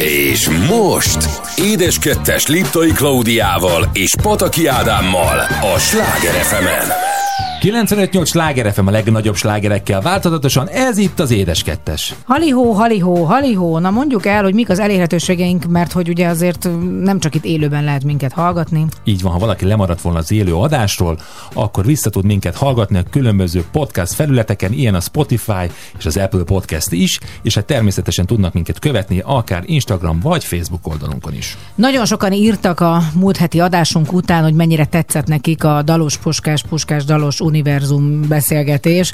És most Édes Kettes Liptai Klaudiával és Pataki Ádámmal a Sláger fm 95-8 sláger FM a legnagyobb slágerekkel változatosan, ez itt az Édes Kettes. Halihó, halihó, halihó. Na mondjuk el, hogy mik az elérhetőségeink, mert hogy ugye azért nem csak itt élőben lehet minket hallgatni. Így van, ha valaki lemaradt volna az élő adásról, akkor vissza tud minket hallgatni a különböző podcast felületeken, ilyen a Spotify és az Apple Podcast is, és hát természetesen tudnak minket követni akár Instagram vagy Facebook oldalunkon is. Nagyon sokan írtak a múlt heti adásunk után, hogy mennyire tetszett nekik a dalos puskás, puskás dalos univerzum beszélgetés.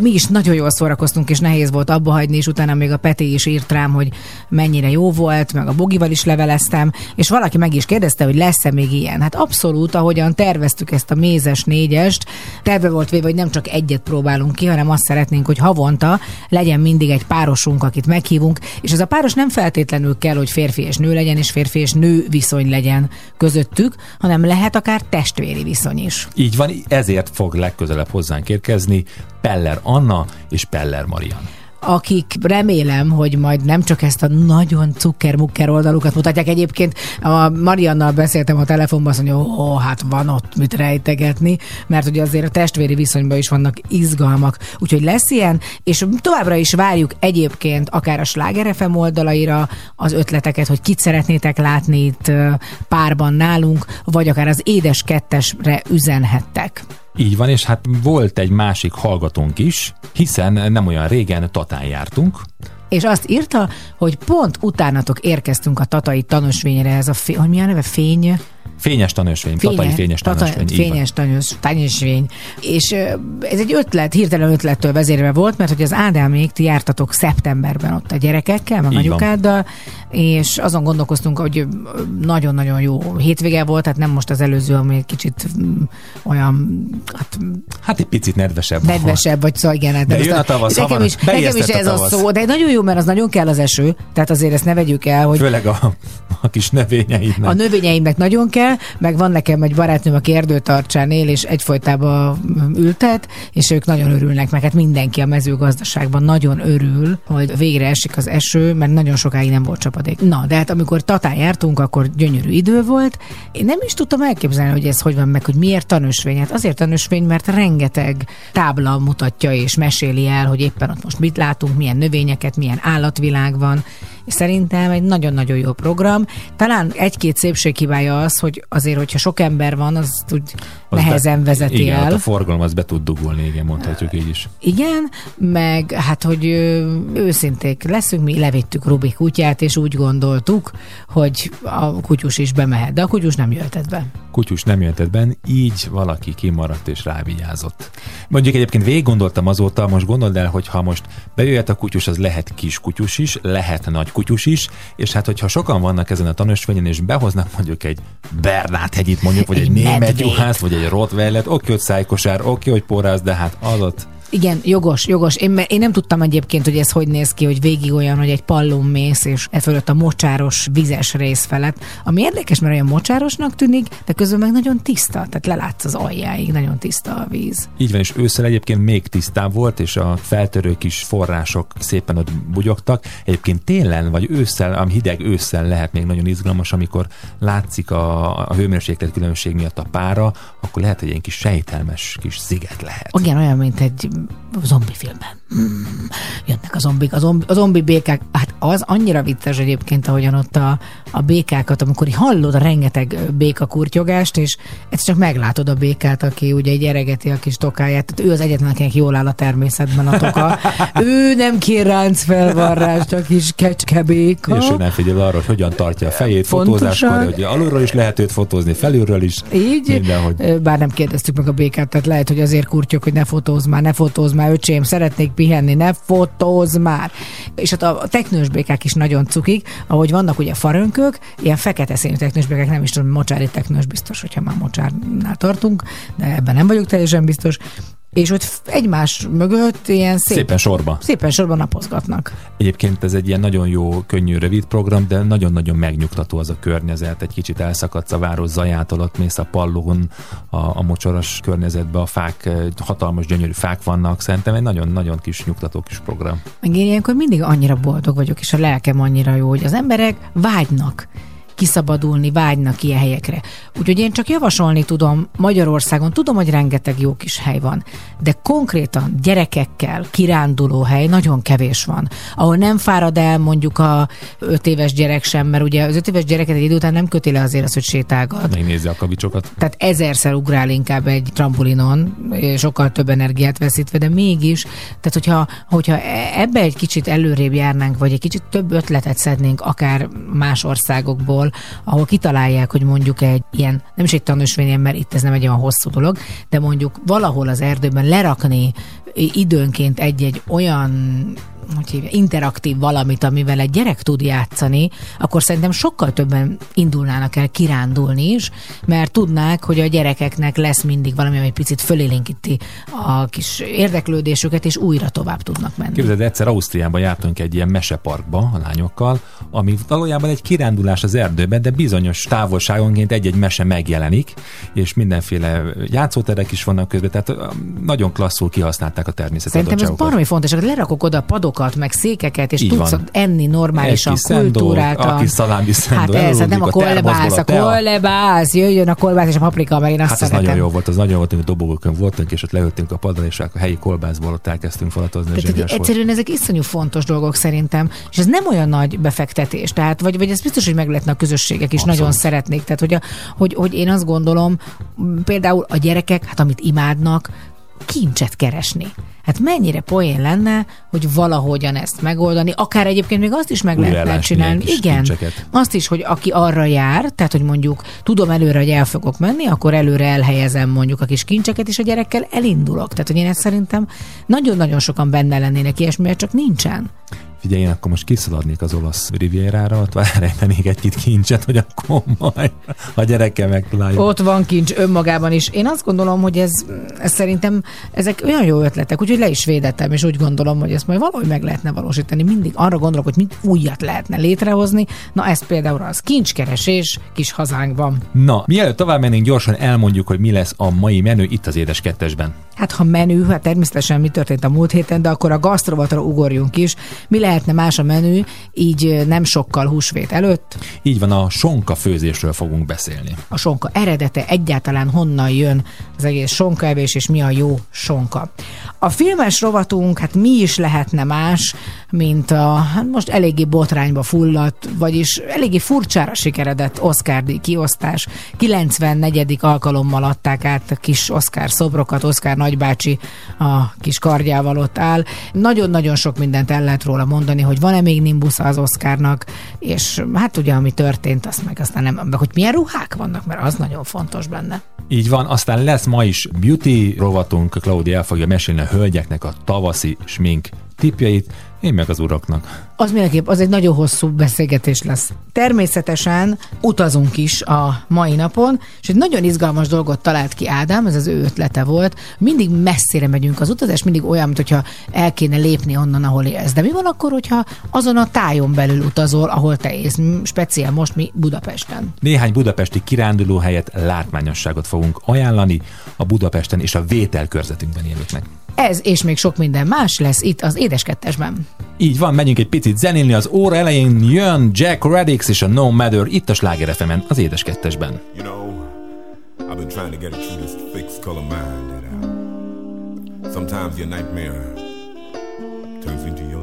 Mi is nagyon jól szórakoztunk, és nehéz volt abba hagyni, és utána még a Peti is írt rám, hogy mennyire jó volt, meg a Bogival is leveleztem, és valaki meg is kérdezte, hogy lesz-e még ilyen. Hát abszolút, ahogyan terveztük ezt a mézes négyest, terve volt véve, hogy nem csak egyet próbálunk ki, hanem azt szeretnénk, hogy havonta legyen mindig egy párosunk, akit meghívunk, és ez a páros nem feltétlenül kell, hogy férfi és nő legyen, és férfi és nő viszony legyen közöttük, hanem lehet akár testvéri viszony is. Így van, ezért fog legközelebb hozzánk érkezni Peller Anna és Peller Marian akik remélem, hogy majd nem csak ezt a nagyon cukker-mukker oldalukat mutatják. Egyébként a Mariannal beszéltem a telefonban, azt mondja, ó, hát van ott mit rejtegetni, mert ugye azért a testvéri viszonyban is vannak izgalmak. Úgyhogy lesz ilyen, és továbbra is várjuk egyébként akár a Sláger FM oldalaira az ötleteket, hogy kit szeretnétek látni itt párban nálunk, vagy akár az édes kettesre üzenhettek. Így van, és hát volt egy másik hallgatónk is, hiszen nem olyan régen Tatán jártunk. És azt írta, hogy pont utánatok érkeztünk a tatai tanúsvényre, ez a, fény, hogy mi a neve, fény? Fényes tanúsvény, Fénye, tatai fényes tanúsvény. Tata, fényes tanúsvény. És ez egy ötlet, hirtelen ötlettől vezérve volt, mert hogy az Ádámék ti jártatok szeptemberben ott a gyerekekkel, meg anyukáddal, és azon gondolkoztunk, hogy nagyon-nagyon jó hétvége volt, tehát nem most az előző, ami egy kicsit mm, olyan... Hát, hát egy picit nedvesebb. Nedvesebb, vagy szó, igen. Hát de jön a tavasz, nekem is, nekem is ez a, a szó, de nagyon jó, mert az nagyon kell az eső, tehát azért ezt ne vegyük el, hogy... Főleg a, a kis növényeimnek. A növényeimnek nagyon kell, meg van nekem egy barátnőm, aki erdőtartsán él, és egyfolytában ültet, és ők nagyon örülnek, meg hát mindenki a mezőgazdaságban nagyon örül, hogy végre esik az eső, mert nagyon sokáig nem volt csapadék. Na, de hát amikor Tatán jártunk, akkor gyönyörű idő volt. Én nem is tudtam elképzelni, hogy ez hogy van meg, hogy miért tanúsvény. Hát azért tanúsvény, mert rengeteg tábla mutatja és meséli el, hogy éppen ott most mit látunk, milyen növényeket, milyen állatvilág van, szerintem egy nagyon-nagyon jó program. Talán egy-két szépséghibája az, hogy azért, hogyha sok ember van, az úgy az nehezen be, vezeti igen, el. a forgalom az be tud dugulni, igen, mondhatjuk így is. Igen, meg hát, hogy őszinték leszünk, mi levittük Rubi kutyát, és úgy gondoltuk, hogy a kutyus is bemehet, de a kutyus nem jöhetett be. Kutyus nem jöhetett be, így valaki kimaradt és rávigyázott. Mondjuk egyébként végig gondoltam azóta, most gondold el, hogy ha most bejöhet a kutyus, az lehet kis kutyus is, lehet nagy kutyus is, és hát hogyha sokan vannak ezen a tanúsvényen, és behoznak mondjuk egy Bernát hegyit mondjuk, vagy egy, egy német juhász, vagy egy Rottweiler, oké, hogy szájkosár, oké, hogy porász, de hát az ott igen, jogos, jogos. Én, én nem tudtam egyébként, hogy ez hogy néz ki, hogy végig olyan, hogy egy pallón mész, és e fölött a mocsáros, vizes rész felett. Ami érdekes, mert olyan mocsárosnak tűnik, de közben meg nagyon tiszta, tehát lelátsz az aljáig, nagyon tiszta a víz. Így van, és ősszel egyébként még tisztább volt, és a feltörő kis források szépen ott bugyogtak. Egyébként télen, vagy ősszel, ami hideg ősszel lehet még nagyon izgalmas, amikor látszik a, a hőmérséklet különbség miatt a pára, akkor lehet, hogy egy kis sejtelmes kis sziget lehet. Igen, olyan, mint egy zombi filmben. Mm, jönnek a zombik, a zombi, a zombi békák. Hát az annyira vicces egyébként, ahogyan ott a, a békákat, amikor hallod a rengeteg békakurtyogást, és ez csak meglátod a békát, aki ugye egy eregeti a kis tokáját. Tehát ő az egyetlen, akinek jól áll a természetben a toka. ő nem kér ránc felvarrást, a kis kecskebéka. És ő nem figyel arra, hogy hogyan tartja a fejét fotózáskor, hogy alulról is lehet őt fotózni, felülről is. Így, mindenhogy. bár nem kérdeztük meg a békát, tehát lehet, hogy azért kurtyok, hogy ne fotózz már, ne fotózz már, öcsém, szeretnék pihenni, ne fotózz már. És hát a teknős békák is nagyon cukik, ahogy vannak ugye farönkök, ilyen fekete színű teknős békák, nem is tudom, mocsári teknős biztos, hogyha már mocsárnál tartunk, de ebben nem vagyok teljesen biztos és ott egymás mögött ilyen szép, Szépen sorba. szépen sorban napozgatnak. Egyébként ez egy ilyen nagyon jó, könnyű, rövid program, de nagyon-nagyon megnyugtató az a környezet. Egy kicsit elszakadsz a város zajától, ott mész a pallón, a, a mocsaras környezetbe, a fák, eh, hatalmas, gyönyörű fák vannak. Szerintem egy nagyon-nagyon kis nyugtató kis program. Meg én ilyenkor mindig annyira boldog vagyok, és a lelkem annyira jó, hogy az emberek vágynak kiszabadulni, vágynak ilyen helyekre. Úgyhogy én csak javasolni tudom Magyarországon, tudom, hogy rengeteg jó kis hely van, de konkrétan gyerekekkel kiránduló hely nagyon kevés van, ahol nem fárad el mondjuk a öt éves gyerek sem, mert ugye az öt éves gyereket egy idő után nem köti le azért az, hogy sétálgat. Megnézi a kavicsokat. Tehát ezerszer ugrál inkább egy trampolinon, sokkal több energiát veszítve, de mégis, tehát hogyha, hogyha ebbe egy kicsit előrébb járnánk, vagy egy kicsit több ötletet szednénk, akár más országokból, ahol, ahol kitalálják, hogy mondjuk egy ilyen, nem is egy tanúsvényen, mert itt ez nem egy olyan hosszú dolog, de mondjuk valahol az erdőben lerakni időnként egy-egy olyan hogy hívja, interaktív valamit, amivel egy gyerek tud játszani, akkor szerintem sokkal többen indulnának el kirándulni is, mert tudnák, hogy a gyerekeknek lesz mindig valami, ami picit fölélénkíti a kis érdeklődésüket, és újra tovább tudnak menni. Képzeld, egyszer Ausztriában jártunk egy ilyen meseparkba a lányokkal, ami valójában egy kirándulás az erdőben, de bizonyos távolságonként egy-egy mese megjelenik, és mindenféle játszóterek is vannak közben, tehát nagyon klasszul kihasználták a természetet. Szerintem ez baromi fontos, hogy lerakok oda padok padokat, meg székeket, és Így tudsz van. enni normálisan kultúrát. A kis szalámi Hát ez, nem a kolbász, a kolbász, jöjjön a kolbász és a paprika, mert én azt Hát ez nagyon jó volt, az nagyon volt, hogy dobogókon voltunk, és ott leültünk a padon, és a helyi kolbászból ott elkezdtünk falatozni. Tehát, egyszerűen ezek iszonyú fontos dolgok szerintem, és ez nem olyan nagy befektetés, tehát vagy, vagy ez biztos, hogy meg lehetne a közösségek is Abszolút. nagyon szeretnék. Tehát, hogy, a, hogy, hogy én azt gondolom, például a gyerekek, hát amit imádnak, kincset keresni. Hát mennyire poén lenne, hogy valahogyan ezt megoldani, akár egyébként még azt is meg Újra lehetne csinálni. Igen, kincseket. azt is, hogy aki arra jár, tehát hogy mondjuk tudom előre, hogy el fogok menni, akkor előre elhelyezem mondjuk a kis kincseket, és a gyerekkel elindulok. Tehát, hogy én ezt szerintem nagyon-nagyon sokan benne lennének ilyesmi, csak nincsen figyelj, én akkor most kiszaladnék az olasz rivierára, ott elrejtenék egy-két kincset, hogy akkor majd a gyerekkel megtaláljuk. Ott van kincs önmagában is. Én azt gondolom, hogy ez, ez szerintem ezek olyan jó ötletek, úgyhogy le is védettem, és úgy gondolom, hogy ezt majd valahogy meg lehetne valósítani. Mindig arra gondolok, hogy mit újat lehetne létrehozni. Na ez például az kincskeresés kis hazánkban. Na, mielőtt tovább mennénk, gyorsan elmondjuk, hogy mi lesz a mai menü itt az édes kettesben. Hát ha menü, hát természetesen mi történt a múlt héten, de akkor a gasztrovatra ugorjunk is. Mi lehet lehetne más a menü, így nem sokkal húsvét előtt. Így van, a sonka főzésről fogunk beszélni. A sonka eredete egyáltalán honnan jön az egész sonkaevés, és mi a jó sonka. A filmes rovatunk, hát mi is lehetne más, mint a hát most eléggé botrányba fulladt, vagyis eléggé furcsára sikeredett Oscar kiosztás. 94. alkalommal adták át a kis Oscar szobrokat, Oscar nagybácsi a kis kardjával ott áll. Nagyon-nagyon sok mindent el lehet róla mondani, hogy van-e még nimbusza az Oscarnak, és hát ugye ami történt, azt meg aztán nem, meg hogy milyen ruhák vannak, mert az nagyon fontos benne. Így van, aztán lesz ma is beauty rovatunk, Claudia el fogja mesélni a hölgyeknek a tavaszi smink tipjait, én meg az uraknak. Az mindenképp, az egy nagyon hosszú beszélgetés lesz. Természetesen utazunk is a mai napon, és egy nagyon izgalmas dolgot talált ki Ádám, ez az ő ötlete volt. Mindig messzire megyünk az utazás, mindig olyan, mintha el kéne lépni onnan, ahol élsz. De mi van akkor, hogyha azon a tájon belül utazol, ahol te élsz? Speciál most mi Budapesten. Néhány budapesti kiránduló helyet, látványosságot fogunk ajánlani a Budapesten és a vételkörzetünkben élőknek. Ez és még sok minden más lesz itt az Édeskettesben. Így van, megyünk egy picit zenélni, az óra elején jön Jack Radix és a No Matter itt a Sláger fm az Édeskettesben. You know, I've been trying to get true this fixed color mind that uh, sometimes your nightmare turns into your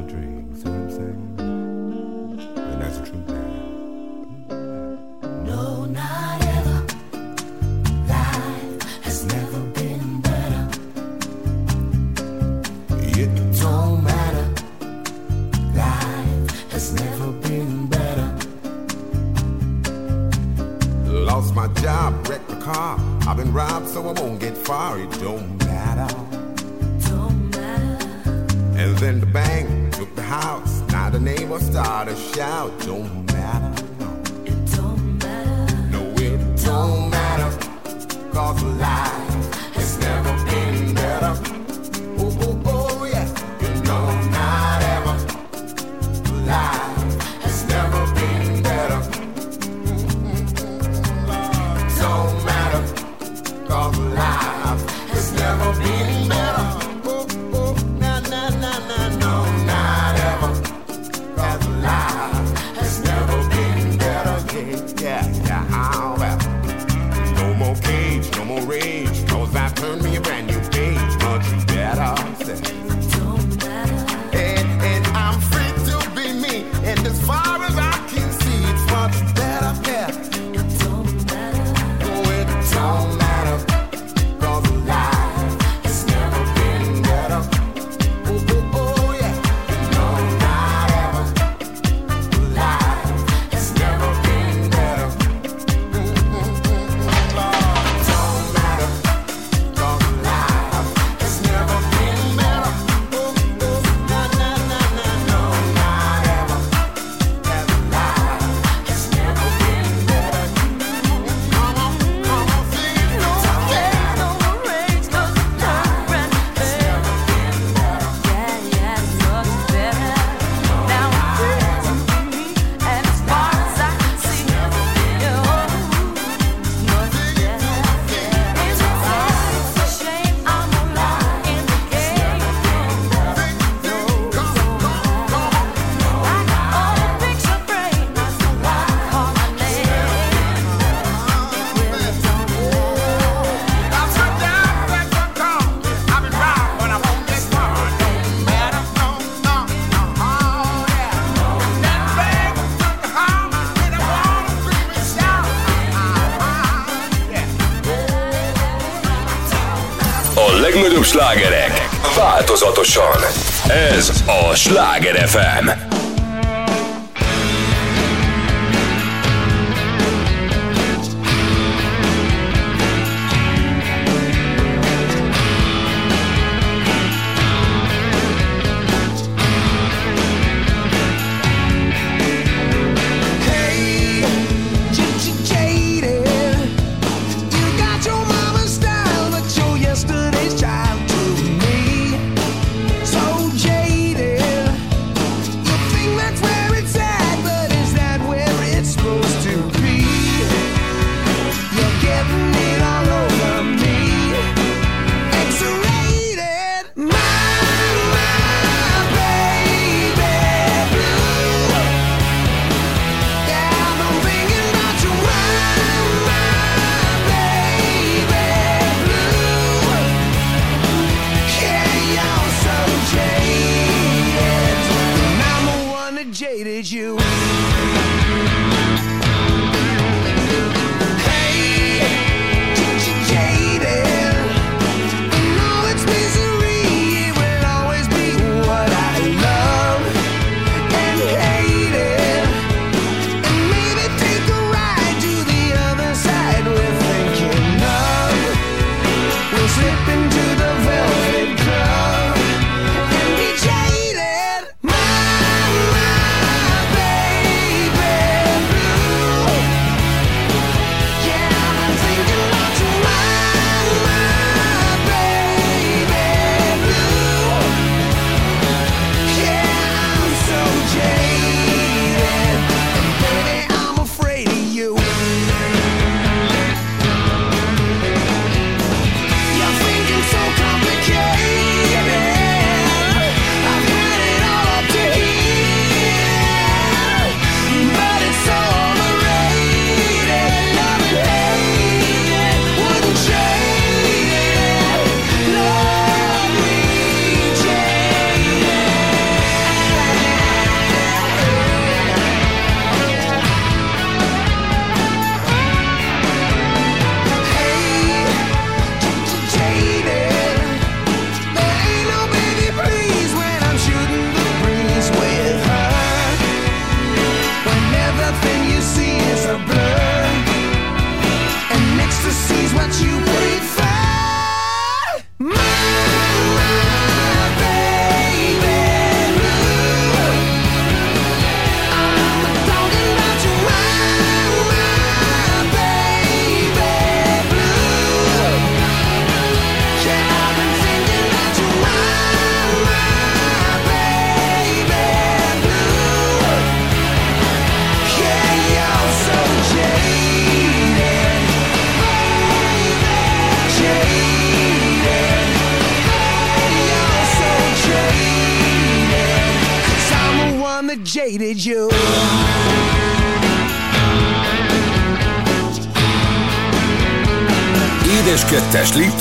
slágerek változatosan. Ez a Sláger FM.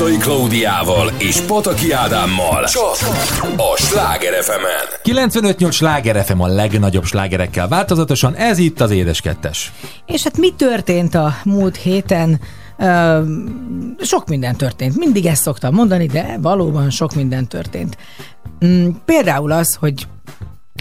Liptai Klaudiával és Pataki Ádámmal. Csak a Sláger fm 95-8 sláger FM a legnagyobb slágerekkel változatosan, ez itt az Édes Kettes. És hát mi történt a múlt héten? Sok minden történt. Mindig ezt szoktam mondani, de valóban sok minden történt. Mm, Például az, hogy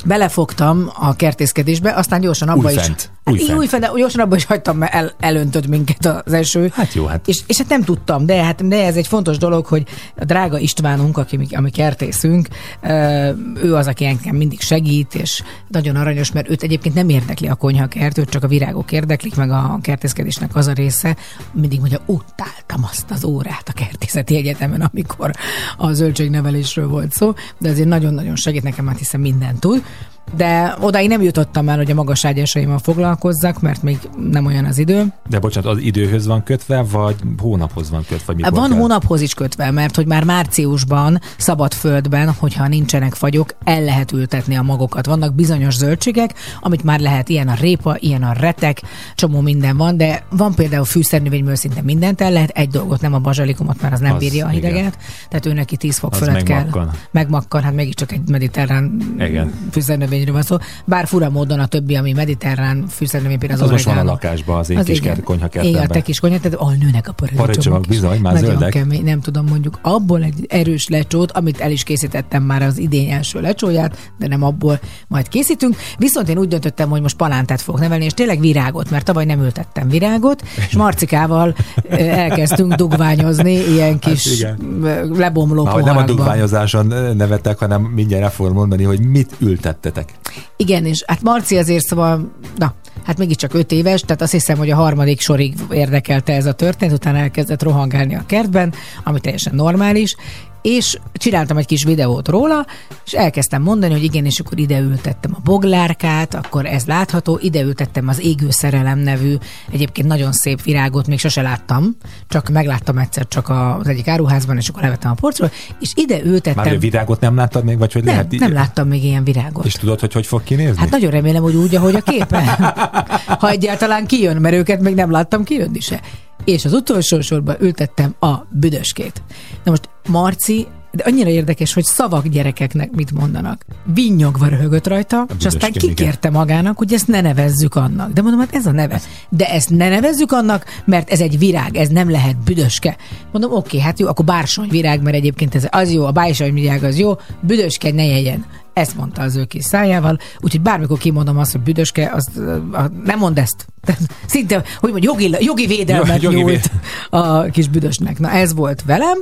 belefogtam a kertészkedésbe, aztán gyorsan abba is... Újfent. Hát, Újfent. újfent, de gyorsan abba is hagytam, mert el, elöntött minket az eső. Hát jó, hát. És, és hát nem tudtam, de hát de ez egy fontos dolog, hogy a drága Istvánunk, aki, mi- ami kertészünk, ő az, aki engem mindig segít, és nagyon aranyos, mert őt egyébként nem érdekli a konyhakert, őt csak a virágok érdeklik, meg a kertészkedésnek az a része. Mindig mondja, utáltam azt az órát a kertészeti egyetemen, amikor a zöldségnevelésről volt szó, de azért nagyon-nagyon segít nekem, hát hiszen mindent tud. De odáig nem jutottam el, hogy a magas ágyasaimmal foglalkozzak, mert még nem olyan az idő. De bocsánat, az időhöz van kötve, vagy hónaphoz van kötve? vagy Van kell? hónaphoz is kötve, mert hogy már márciusban szabad földben, hogyha nincsenek fagyok, el lehet ültetni a magokat. Vannak bizonyos zöldségek, amit már lehet, ilyen a répa, ilyen a retek, csomó minden van, de van például fűszernövényből szinte mindent el lehet, egy dolgot nem a bazsalikomot, mert az nem Az, bírja a hideget, igen. tehát ő neki 10 fok Az fölött kell. megmakkan. Megmakkan, hát mégiscsak egy mediterrán fűszernövény mennyire van szó. Bár fura módon a többi, ami mediterrán fűszerem, éppen az, Az most van a lakásban, az én kis igen. kert- konyha Igen, a te kis konyha, tehát ahol nőnek a paradicsomok. Paradicsomok, bizony, már Nagyon zöldek. kemény, nem tudom, mondjuk abból egy erős lecsót, amit el is készítettem már az idén első lecsóját, de nem abból majd készítünk. Viszont én úgy döntöttem, hogy most palántát fogok nevelni, és tényleg virágot, mert tavaly nem ültettem virágot, és Marcikával elkezdtünk dugványozni ilyen kis Hát igen. ö, lebomló Ahogy nem a dugványozáson nevettek, hanem mindjárt el fogom mondani, hogy mit ültettetek. Igen, és hát Marci azért szóval, na, hát mégiscsak öt éves, tehát azt hiszem, hogy a harmadik sorig érdekelte ez a történet, utána elkezdett rohangálni a kertben, ami teljesen normális, és csináltam egy kis videót róla, és elkezdtem mondani, hogy igen, és akkor ide ültettem a boglárkát, akkor ez látható, ide ültettem az Égő Szerelem nevű, egyébként nagyon szép virágot, még sose láttam, csak megláttam egyszer csak az egyik áruházban, és akkor levettem a porcról, és ide ültettem. Már a virágot nem láttad még, vagy hogy nem, lehet? nem láttam még ilyen virágot. És tudod, hogy hogy fog kinézni? Hát nagyon remélem, hogy úgy, ahogy a képen. ha egyáltalán kijön, mert őket még nem láttam kijönni se. És az utolsó sorban ültettem a büdöskét. Na most Marci, de annyira érdekes, hogy szavak gyerekeknek mit mondanak. Vinnyogva röhögött rajta, és aztán kikérte magának, hogy ezt ne nevezzük annak. De mondom, hát ez a neve. De ezt ne nevezzük annak, mert ez egy virág, ez nem lehet büdöske. Mondom, oké, hát jó, akkor bársonyvirág, mert egyébként ez az jó, a bársonyvirág az jó, büdöske ne jeljen. Ezt mondta az ő kis szájával, úgyhogy bármikor kimondom azt, hogy büdöske, azt, ö, a, nem mond ezt. Szinte, hogy mondjuk, jogi, jogi védelmet Jogi nyújt a kis büdösnek. Na ez volt velem,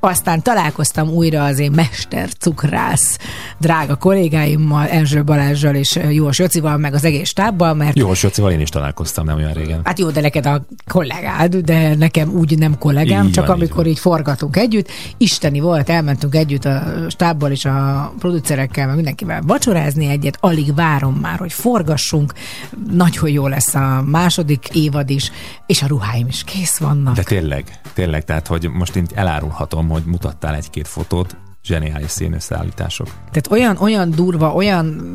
aztán találkoztam újra az én mester cukrász drága kollégáimmal, Enzső Balázsral és Jós Jocival, meg az egész stábbal, mert Jó, Socival én is találkoztam nem olyan régen. Hát jó, de neked a kollégád, de nekem úgy nem kollégám, Így csak van, így amikor van. így forgatunk együtt. Isteni volt, elmentünk együtt a stábból és a producerekkel, meg mindenkivel vacsorázni egyet. Alig várom már, hogy forgassunk. Nagyon jó lesz a második évad is, és a ruháim is kész vannak. De tényleg, tényleg, tehát, hogy most én elárulhatom, hogy mutattál egy-két fotót, zseniális színösszállítások. Tehát olyan, olyan durva, olyan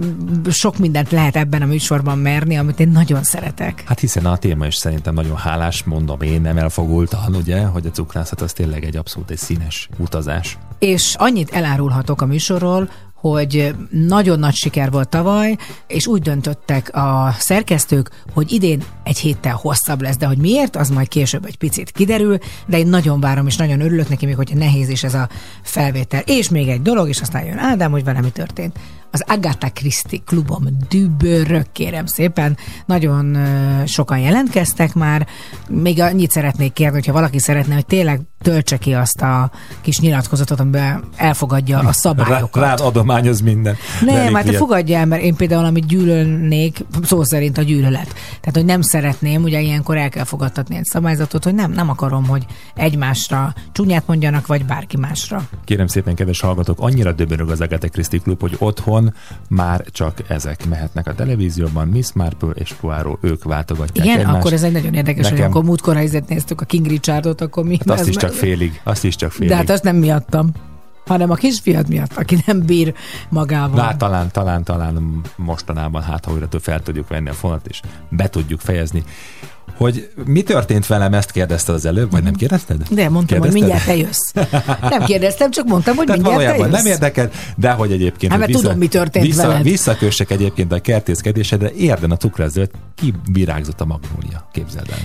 sok mindent lehet ebben a műsorban merni, amit én nagyon szeretek. Hát hiszen a téma is szerintem nagyon hálás, mondom én nem elfogultan, ugye, hogy a cukrászat az tényleg egy abszolút egy színes utazás. És annyit elárulhatok a műsorról, hogy nagyon nagy siker volt tavaly, és úgy döntöttek a szerkesztők, hogy idén egy héttel hosszabb lesz, de hogy miért, az majd később egy picit kiderül, de én nagyon várom, és nagyon örülök neki, még hogyha nehéz is ez a felvétel. És még egy dolog, és aztán jön Ádám, hogy vele mi történt. Az Agatha Christie klubom dübörök, kérem szépen. Nagyon sokan jelentkeztek már. Még annyit szeretnék kérni, hogyha valaki szeretne, hogy tényleg töltse ki azt a kis nyilatkozatot, amiben elfogadja a szabályokat. rád adományoz minden. Nem, hát fogadja el, mert én például, amit gyűlölnék, szó szerint a gyűlölet. Tehát, hogy nem szeretném, ugye ilyenkor el kell fogadtatni egy szabályzatot, hogy nem, nem akarom, hogy egymásra csúnyát mondjanak, vagy bárki másra. Kérem szépen, kedves hallgatók, annyira döbörög az Agatha Christie Klub, hogy otthon már csak ezek mehetnek a televízióban, Miss Marple és Poirot, ők váltogatják Igen, egymást. akkor ez egy nagyon érdekes, hogy Nekem- amikor múltkor ha néztük a King Richardot, akkor mi? Hát azt is csak félig, azt is csak félig. De hát azt nem miattam, hanem a kisfiad miatt, aki nem bír magával. Na, hát talán, talán, talán mostanában hát, ha újra fel tudjuk venni a fonat, és be tudjuk fejezni. Hogy mi történt velem, ezt kérdezted az előbb, vagy nem kérdezted? De mondtam, hogy Kérdezted? mindjárt te jössz. Nem kérdeztem, csak mondtam, hogy Tehát mindjárt te valójában jössz. nem érdekel, de hogy egyébként... Hát, hogy mert tudom, mi történt vissza, veled. Visszakössek egyébként a kertészkedésedre, érden a cukrázőt, ki virágzott a magnólia, képzeld el.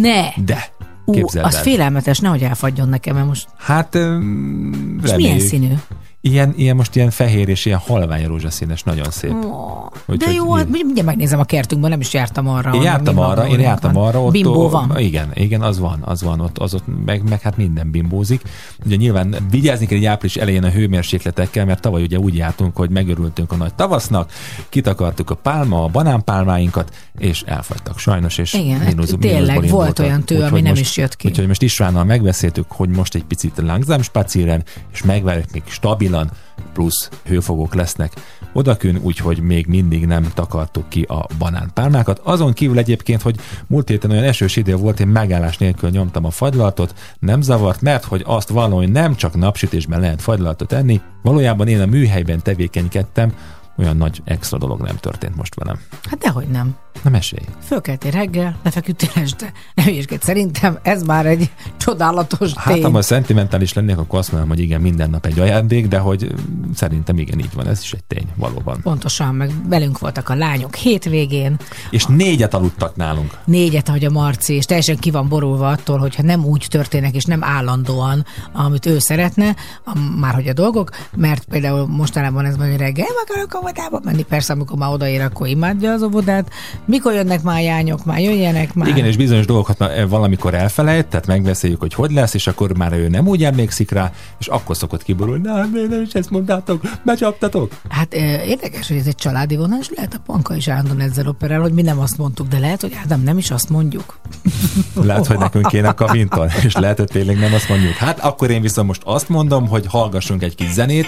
Ne! De, Ú, az el. félelmetes, nehogy elfagyjon nekem, mert most... Hát, öm, És milyen színű? Ilyen, ilyen most ilyen fehér és ilyen halvány rózsaszínes, nagyon szép. Oh, de Úgyhogy jó, hát mindjárt megnézem a kertünkben, nem is jártam arra. Én jártam arra, én jártam van. arra, ott Bimbó ott- van. Igen, igen, az van, az van, ott, az ott meg, meg hát minden bimbózik. Ugye nyilván vigyázni kell egy április elején a hőmérsékletekkel, mert tavaly ugye úgy jártunk, hogy megörültünk a nagy tavasznak, kitakartuk a pálma, a banánpálmáinkat, és elfagytak sajnos, és Igen, hát mínusz- tényleg volt olyan tő, ami nem most- is jött ki. Úgyhogy most Istvánnal megbeszéltük, hogy most egy picit langsam spacíren, és megvárjuk még stabilan, plusz hőfogók lesznek odakün, úgyhogy még mindig nem takartuk ki a banánpálmákat. Azon kívül egyébként, hogy múlt héten olyan esős idő volt, én megállás nélkül nyomtam a fagylaltot, nem zavart, mert hogy azt hogy nem csak napsütésben lehet fagylaltot enni, valójában én a műhelyben tevékenykedtem, olyan nagy extra dolog nem történt most velem. Hát dehogy nem. Na mesélj. Fölkeltél reggel, lefeküdtél este. Ne hülyeskedj, szerintem ez már egy csodálatos Hát, tény. ha szentimentális lennék, akkor azt mondom, hogy igen, minden nap egy ajándék, de hogy szerintem igen, így van, ez is egy tény, valóban. Pontosan, meg velünk voltak a lányok hétvégén, És négyet aludtak nálunk. négyet, ahogy a Marci, és teljesen ki van borulva attól, hogyha nem úgy történnek, és nem állandóan, amit ő szeretne, a, már hogy a dolgok, mert például mostanában ez van, hogy reggel "Nem akarok óvodába menni, persze, amikor már odaér, akkor imádja az óvodát. Mikor jönnek már lányok, már jöjjenek már. Igen, és bizonyos dolgokat már valamikor elfelejt, tehát megbeszéljük, hogy hogy lesz, és akkor már ő nem úgy emlékszik rá, és akkor szokott kiborulni, nem, miért nem is ezt mondtátok, becsaptatok. Hát eh, érdekes, hogy ez egy családi vonás, lehet a Panka is állandóan ezzel operál, hogy mi nem azt mondtuk, de lehet, hogy Ádám nem is azt mondjuk. Lehet, hogy nekünk kéne kavinton, és lehet, hogy tényleg nem azt mondjuk. Hát akkor én viszont most azt mondom, hogy hallgassunk egy kis zenét.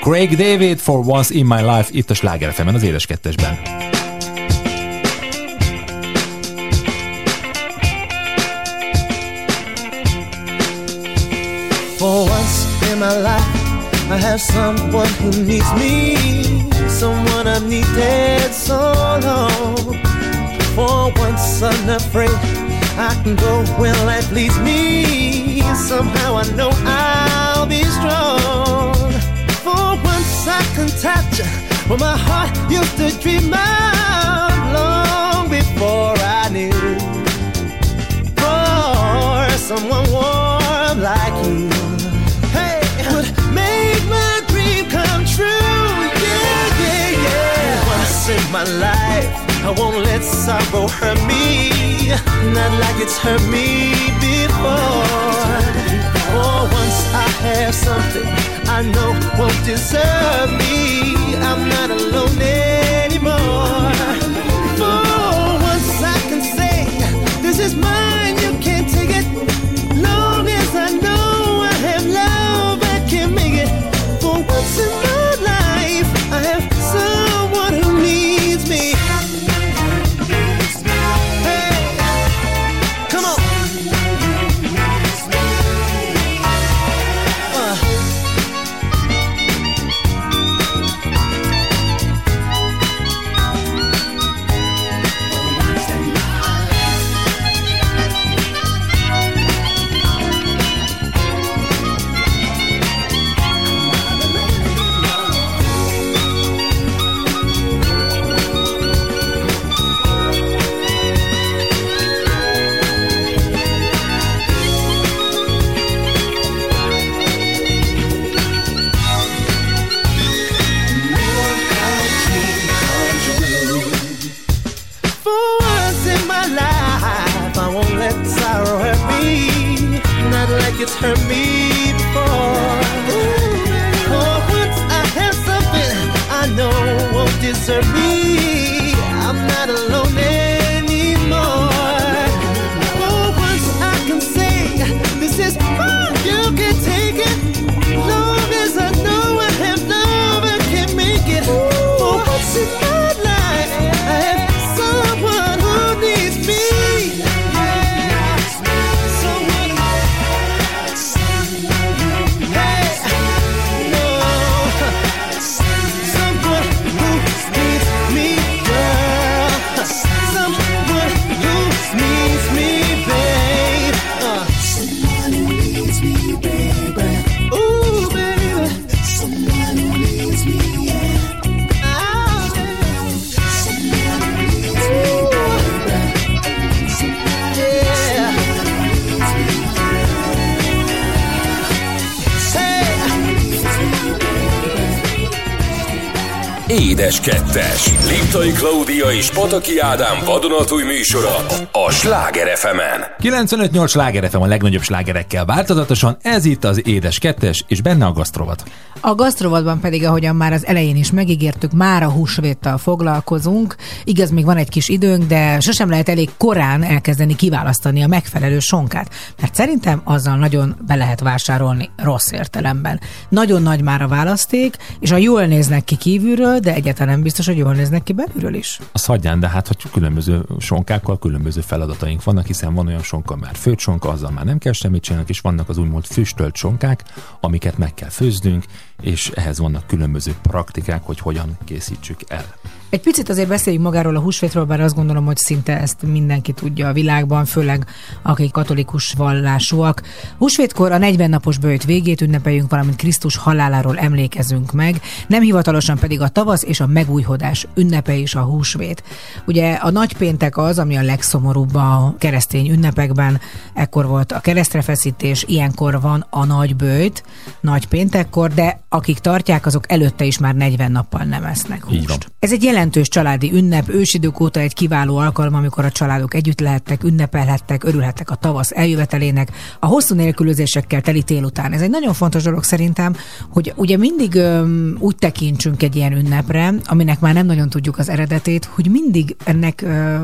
Craig David for Once in My Life itt a Sláger az édes kettesben. My life, I have someone who needs me, someone I needed so long. For once, unafraid, I can go where life leads me. Somehow I know I'll be strong. For once, I can touch what my heart used to dream of long before I knew for someone my life, I won't let sorrow hurt me. Not like it's hurt me before. For once I have something I know won't deserve me. I'm not alone anymore. For once I can say, this is mine, sorrow hurt me. Not like it's hurt me before. For once I have something I know won't desert me. Édes kettes. Liptai Klaudia és Pataki Ádám vadonatúj műsora a Sláger FM-en. 95-8 Sláger FM a legnagyobb slágerekkel változatosan, ez itt az édes kettes, és benne a gasztrovat. A gasztrovatban pedig, ahogyan már az elején is megígértük, már a húsvéttal foglalkozunk. Igaz, még van egy kis időnk, de sosem lehet elég korán elkezdeni kiválasztani a megfelelő sonkát, mert szerintem azzal nagyon be lehet vásárolni rossz értelemben. Nagyon nagy már a választék, és a jól néznek ki kívülről, de egyáltalán nem biztos, hogy jól néznek ki belülről is. Az hagyján, de hát, hogy különböző sonkákkal különböző feladataink vannak, hiszen van olyan sonka már főtt sonka, azzal már nem kell semmit csinálni, és vannak az úgymond füstölt sonkák, amiket meg kell főznünk, és ehhez vannak különböző praktikák, hogy hogyan készítsük el. Egy picit azért beszéljünk magáról a húsvétről, bár azt gondolom, hogy szinte ezt mindenki tudja a világban, főleg akik katolikus vallásúak. Húsvétkor a 40 napos bőjt végét ünnepeljünk, valamint Krisztus haláláról emlékezünk meg, nem hivatalosan pedig a tavasz és a megújhodás ünnepe is a húsvét. Ugye a nagy péntek az, ami a legszomorúbb a keresztény ünnepekben, ekkor volt a keresztrefeszítés, ilyenkor van a nagy bőjt, nagy péntekkor, de akik tartják, azok előtte is már 40 nappal nem esznek húst. Ez egy jelentős családi ünnep, ősidők óta egy kiváló alkalom, amikor a családok együtt lehettek, ünnepelhettek, örülhettek a tavasz eljövetelének, a hosszú nélkülözésekkel teli tél után. Ez egy nagyon fontos dolog szerintem, hogy ugye mindig öm, úgy tekintsünk egy ilyen ünnepre, aminek már nem nagyon tudjuk az eredetét, hogy mindig ennek ö,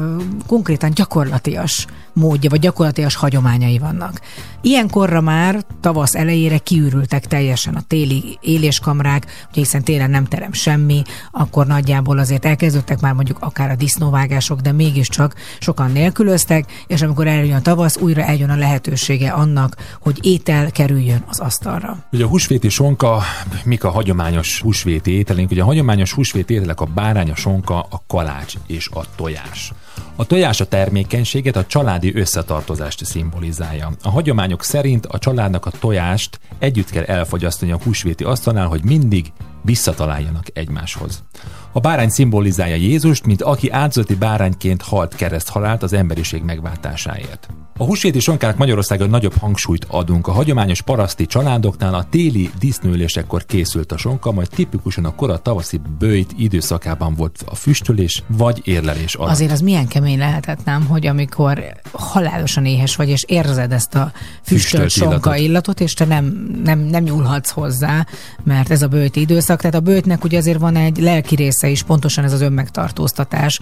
konkrétan gyakorlatias módja, vagy gyakorlatias hagyományai vannak. Ilyenkorra már tavasz elejére kiürültek teljesen a téli éléskamrák, ugye hiszen télen nem terem semmi, akkor nagyjából azért elkezdődtek már mondjuk akár a disznóvágások, de mégiscsak sokan nélkülöztek, és amikor eljön a tavasz, újra eljön a lehetősége annak, hogy étel kerüljön az asztalra. Ugye a húsvéti sonka, mik a hagyományos húsvéti ételeink? Ugye a hagyományos húsvéti ételek a bárány, a sonka, a kalács és a tojás. A tojás a termékenységet, a családi összetartozást szimbolizálja. A hagyományok szerint a családnak a tojást együtt kell elfogyasztani a húsvéti asztalnál, hogy mindig visszataláljanak egymáshoz. A bárány szimbolizálja Jézust, mint aki áldozati bárányként halt kereszthalált az emberiség megváltásáért. A húsvéti sonkának Magyarországon nagyobb hangsúlyt adunk. A hagyományos paraszti családoknál a téli disznőlésekkor készült a sonka, majd tipikusan a kora tavaszi bőjt időszakában volt a füstölés vagy érlelés alatt. Azért az milyen kemény lehetett, nem, hogy amikor halálosan éhes vagy, és érzed ezt a füstölt Füstölt sonka illatot. illatot, és te nem, nem, nem nyúlhatsz hozzá, mert ez a bőti időszak. Tehát a bőtnek ugye azért van egy lelki része is, pontosan ez az önmegtartóztatás.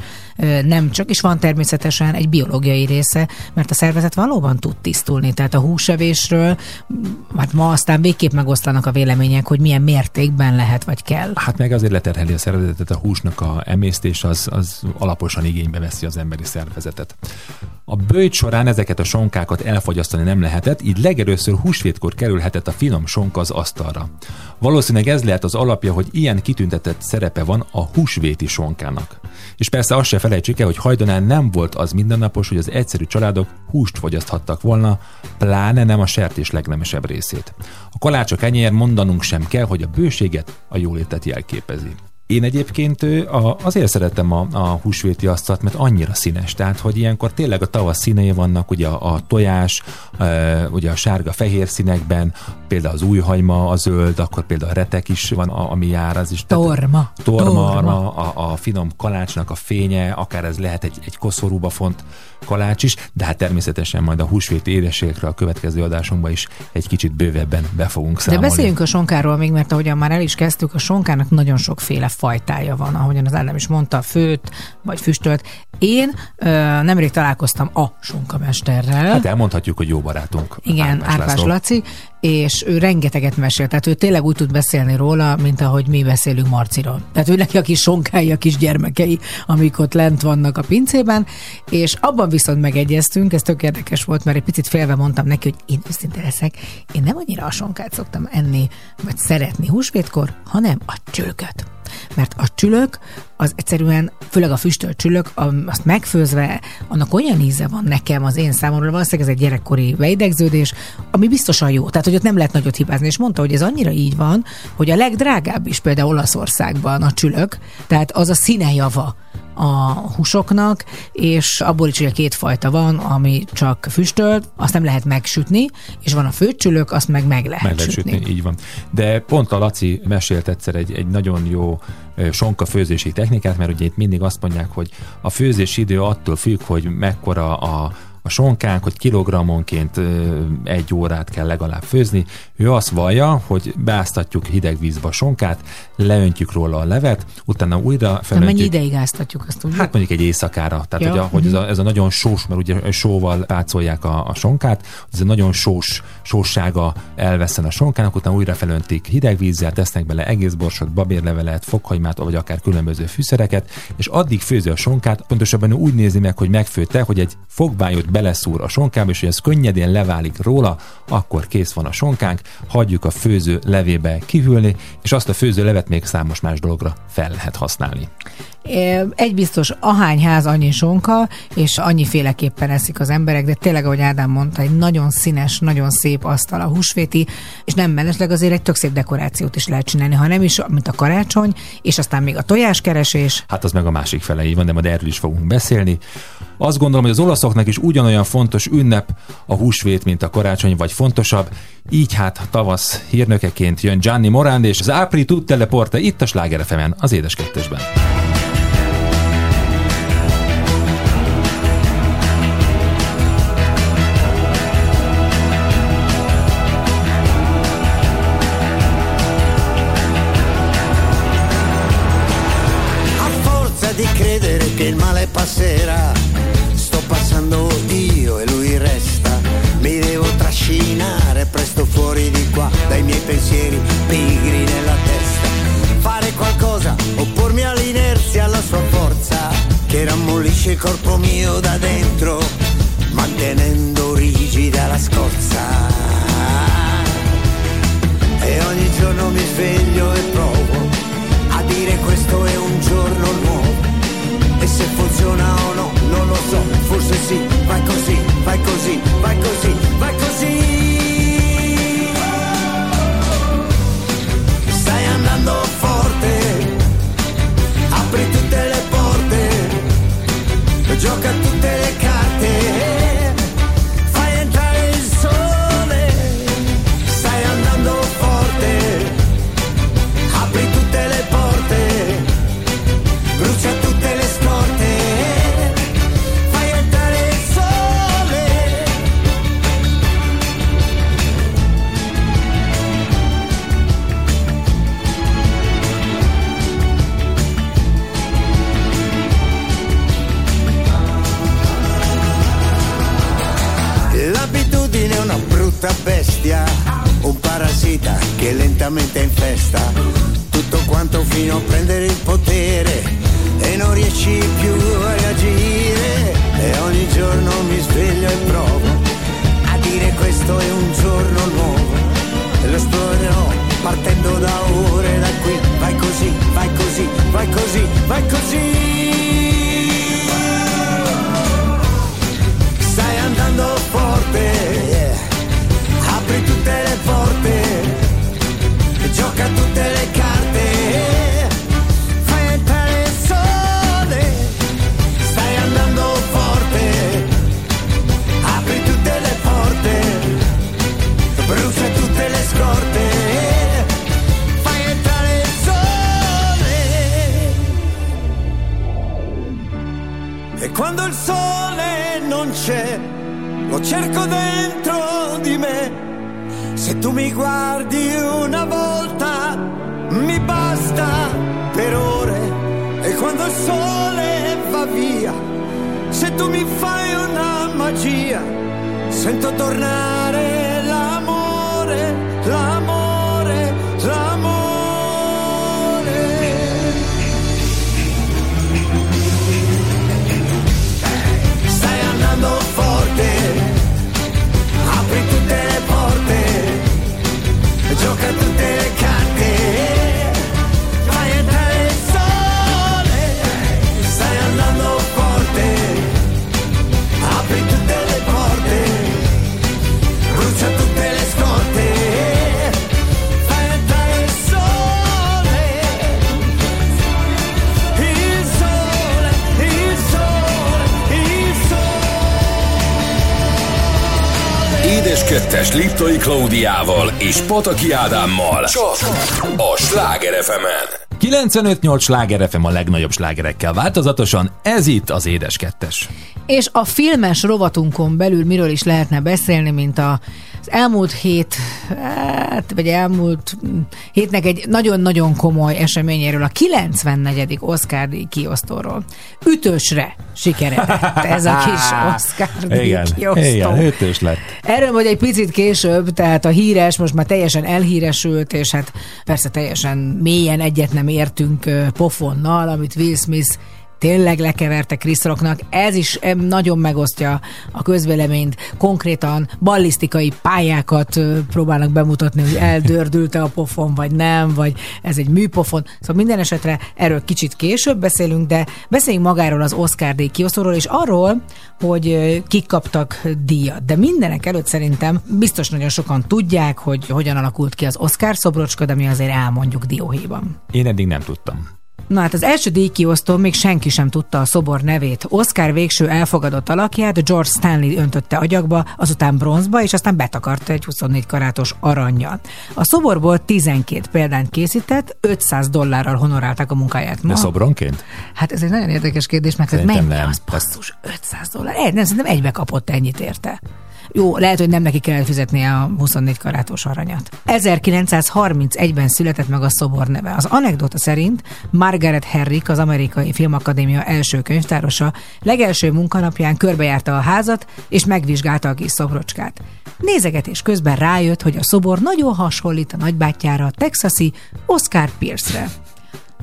Nem csak, és van természetesen egy biológiai része, mert a szervezet valóban tud tisztulni. Tehát a húsevésről, hát ma aztán végképp megoszlanak a vélemények, hogy milyen mértékben lehet vagy kell. Hát meg azért leterheli a szervezetet, a húsnak a emésztés az, az alaposan igénybe veszi az emberi szervezetet. A bőjt során ezeket a sonkákat elfogyasztani nem lehetett, így legelőször húsvétkor kerülhetett a finom sonka az asztalra. Valószínűleg ez lehet az alapja, hogy ilyen kitüntetett szerepe van a húsvéti sonkának. És persze azt se felejtsük el, hogy hajdanán nem volt az mindennapos, hogy az egyszerű családok húst fogyaszthattak volna, pláne nem a sertés legnemesebb részét. A kalács a kenyér mondanunk sem kell, hogy a bőséget, a jólétet jelképezi. Én egyébként a, azért szeretem a, a húsvéti asztalt, mert annyira színes. Tehát, hogy ilyenkor tényleg a tavasz színei vannak, ugye a, a tojás, ö, ugye a sárga-fehér színekben, például az újhagyma, a zöld, akkor például a retek is van, a, ami jár, az is. tehát- Torma. Torma, Torma. A, a finom kalácsnak a fénye, akár ez lehet egy, egy koszorúba font kalács is, de hát természetesen majd a húsvéti édeségekről a következő adásunkban is egy kicsit bővebben be fogunk De számolni. beszéljünk a sonkáról még, mert ahogyan már el is kezdtük, a sonkának nagyon sokféle fajtája van, ahogyan az Ádám is mondta, főt vagy füstölt. Én ö, nemrég találkoztam a sonkamesterrel. Hát elmondhatjuk, hogy jó barátunk. Igen, Árpás Laci, és ő rengeteget mesél. Tehát ő tényleg úgy tud beszélni róla, mint ahogy mi beszélünk Marciról. Tehát ő neki a kis sonkái, a kis gyermekei, amik ott lent vannak a pincében, és abban viszont megegyeztünk, ez tök érdekes volt, mert egy picit félve mondtam neki, hogy én őszinte leszek, én nem annyira a sonkát szoktam enni, vagy szeretni húsvétkor, hanem a csülköt. Mert a csülök, az egyszerűen, főleg a füstölt csülök, azt megfőzve, annak olyan íze van nekem az én számomra, valószínűleg ez egy gyerekkori beidegződés, ami biztosan jó. Tehát, hogy ott nem lehet nagyot hibázni. És mondta, hogy ez annyira így van, hogy a legdrágább is például Olaszországban a csülök, tehát az a színejava a húsoknak, és abból is ugye két fajta van, ami csak füstölt, azt nem lehet megsütni, és van a főcsülök, azt meg meg lehet, Meg lehet sütni. sütni, így van. De pont a Laci mesélt egyszer egy, egy nagyon jó sonka főzési technikát, mert ugye itt mindig azt mondják, hogy a főzési idő attól függ, hogy mekkora a, a sonkánk, hogy kilogrammonként egy órát kell legalább főzni. Ő azt vallja, hogy beáztatjuk hideg vízbe a sonkát, leöntjük róla a levet, utána újra De mennyi felöntjük. ideig áztatjuk, azt tudjuk? Hát mondjuk egy éjszakára. Tehát, Ja. hogy, a, hogy ez, a, ez a nagyon sós, mert ugye sóval pácolják a, a sonkát, ez a nagyon sós, sóssága elveszen a sonkának, utána újra felöntik hideg vízzel, tesznek bele egész borsot, babérlevelet, fokhagymát, vagy akár különböző fűszereket, és addig főzi a sonkát, pontosabban úgy nézi meg, hogy megfőtte, hogy egy fogvályot beleszúr a sonkába, és hogy ez könnyedén leválik róla, akkor kész van a sonkánk, hagyjuk a főző levébe kihűlni, és azt a főző levet még számos más dologra fel lehet használni. Egy biztos, ahány ház, annyi sonka, és annyi féleképpen eszik az emberek, de tényleg, ahogy Ádám mondta, egy nagyon színes, nagyon szép asztal a húsvéti, és nem mellesleg azért egy tök szép dekorációt is lehet csinálni, ha nem is, mint a karácsony, és aztán még a tojáskeresés. Hát az meg a másik fele így van, de majd erről is fogunk beszélni. Azt gondolom, hogy az olaszoknak is ugyanolyan fontos ünnep a húsvét, mint a karácsony, vagy fontosabb. Így hát tavasz hírnökeként jön Gianni Morand, és az Apri Tutte itt a Sláger az édes. Quanto fino a prendere il potere e non riesci più a reagire. E ogni giorno mi sveglio e provo a dire questo è un giorno nuovo. E lo esplorerò partendo da ore da qui. Vai così, vai così, vai così, vai così quando il sole non c'è, lo cerco dentro di me. Se tu mi guardi una volta, mi basta per ore. E quando il sole va via, se tu mi fai una magia, sento tornare l'amore, l'amore, gioca tutte le 2-es Liptoi Klaudiával és Pataki Ádámmal. Csak a Sláger fm 95-8 Sláger FM a legnagyobb slágerekkel változatosan, ez itt az Édes 2 és a filmes rovatunkon belül miről is lehetne beszélni, mint a, az elmúlt hét, hát, vagy elmúlt mm, hétnek egy nagyon-nagyon komoly eseményéről, a 94. Oscar díj kiosztóról. Ütősre sikeredett ez a kis Oscar díj Igen, kiosztó. igen, ötös lett. Erről majd egy picit később, tehát a híres most már teljesen elhíresült, és hát persze teljesen mélyen egyet nem értünk pofonnal, amit Will Smith tényleg lekeverte Chris Rocknak. Ez is nagyon megosztja a közvéleményt. Konkrétan ballisztikai pályákat próbálnak bemutatni, hogy eldördült-e a pofon, vagy nem, vagy ez egy műpofon. Szóval minden esetre erről kicsit később beszélünk, de beszéljünk magáról az Oscar díj kiosztóról, és arról, hogy kik kaptak díjat. De mindenek előtt szerintem biztos nagyon sokan tudják, hogy hogyan alakult ki az Oscar szobrocska, de mi azért elmondjuk dióhéjban. Én eddig nem tudtam. Na hát az első díjkiosztó még senki sem tudta a szobor nevét. Oscar végső elfogadott alakját George Stanley öntötte agyagba, azután bronzba, és aztán betakarta egy 24 karátos aranyjal. A szoborból 12 példányt készített, 500 dollárral honorálták a munkáját. De Ma, szobronként? hát ez egy nagyon érdekes kérdés, mert ez mennyi nem. az basszus, 500 dollár. Egy, nem, szerintem egybe kapott ennyit érte. Jó, lehet, hogy nem neki kellett fizetnie a 24 karátos aranyat. 1931-ben született meg a szobor neve. Az anekdota szerint Margaret Herrick, az amerikai filmakadémia első könyvtárosa, legelső munkanapján körbejárta a házat, és megvizsgálta a kis szobrocskát. Nézegetés közben rájött, hogy a szobor nagyon hasonlít a nagybátyjára, a texasi Oscar Pierce-re.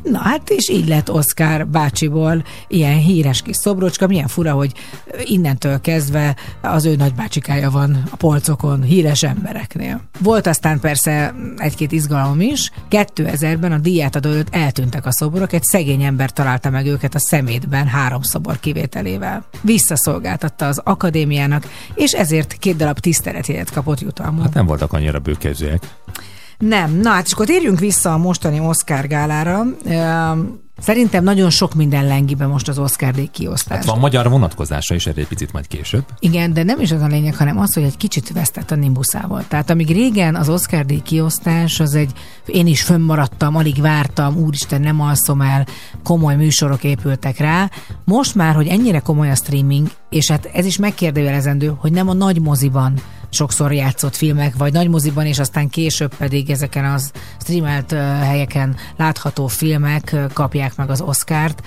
Na hát, és így lett Oscar bácsiból ilyen híres kis szobrocska. Milyen fura, hogy innentől kezdve az ő nagybácsikája van a polcokon híres embereknél. Volt aztán persze egy-két izgalom is. 2000-ben a díját adó előtt eltűntek a szobrok, egy szegény ember találta meg őket a szemétben három szobor kivételével. Visszaszolgáltatta az akadémiának, és ezért két darab tiszteletjegyet kapott jutalmul. Hát nem voltak annyira bőkezőek. Nem. Na hát, és akkor térjünk vissza a mostani Oscar gálára. Szerintem nagyon sok minden lengibe most az Oscar díj kiosztás. Hát van magyar vonatkozása is erre egy picit majd később. Igen, de nem is az a lényeg, hanem az, hogy egy kicsit vesztett a nimbuszával. Tehát amíg régen az Oscar díj kiosztás, az egy, én is fönnmaradtam, alig vártam, úristen, nem alszom el, komoly műsorok épültek rá. Most már, hogy ennyire komoly a streaming, és hát ez is megkérdőjelezendő, hogy nem a nagy moziban sokszor játszott filmek, vagy nagy moziban, és aztán később pedig ezeken az streamelt helyeken látható filmek kapják meg az Oscárt.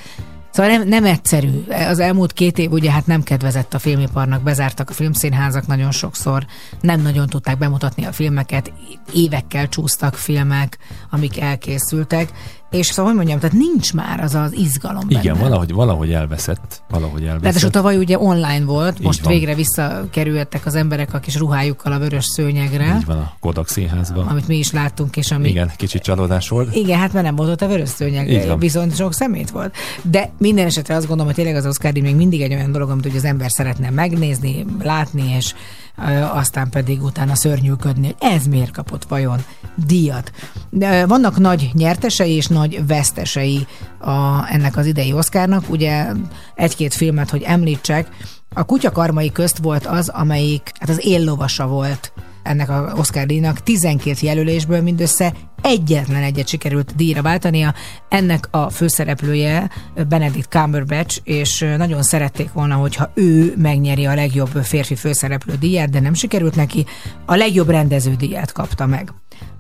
Szóval nem, nem egyszerű. Az elmúlt két év ugye hát nem kedvezett a filmiparnak, bezártak a filmszínházak nagyon sokszor, nem nagyon tudták bemutatni a filmeket, évekkel csúsztak filmek, amik elkészültek, és szóval, hogy mondjam, tehát nincs már az az izgalom Igen, benne. valahogy, valahogy elveszett. Valahogy elveszett. Ráadásul tavaly ugye online volt, most van. végre visszakerültek az emberek a kis ruhájukkal a vörös szőnyegre, Így van a Kodak színházban. amit mi is láttunk, és ami Igen, kicsit csalódás volt. igen, hát mert nem volt ott a vörös szőnyeg, viszont sok szemét volt. De minden esetre azt gondolom, hogy tényleg az Oscar még mindig egy olyan dolog, amit ugye az ember szeretne megnézni, látni, és aztán pedig utána szörnyűködni, hogy ez miért kapott vajon díjat. De vannak nagy nyertesei és nagy vesztesei a, ennek az idei Oscarnak. Ugye egy-két filmet, hogy említsek, a kutyakarmai közt volt az, amelyik hát az éllovasa volt ennek a Oscar díjnak 12 jelölésből mindössze egyetlen egyet sikerült díjra váltania. Ennek a főszereplője Benedict Cumberbatch, és nagyon szerették volna, hogyha ő megnyeri a legjobb férfi főszereplő díját, de nem sikerült neki. A legjobb rendező díját kapta meg.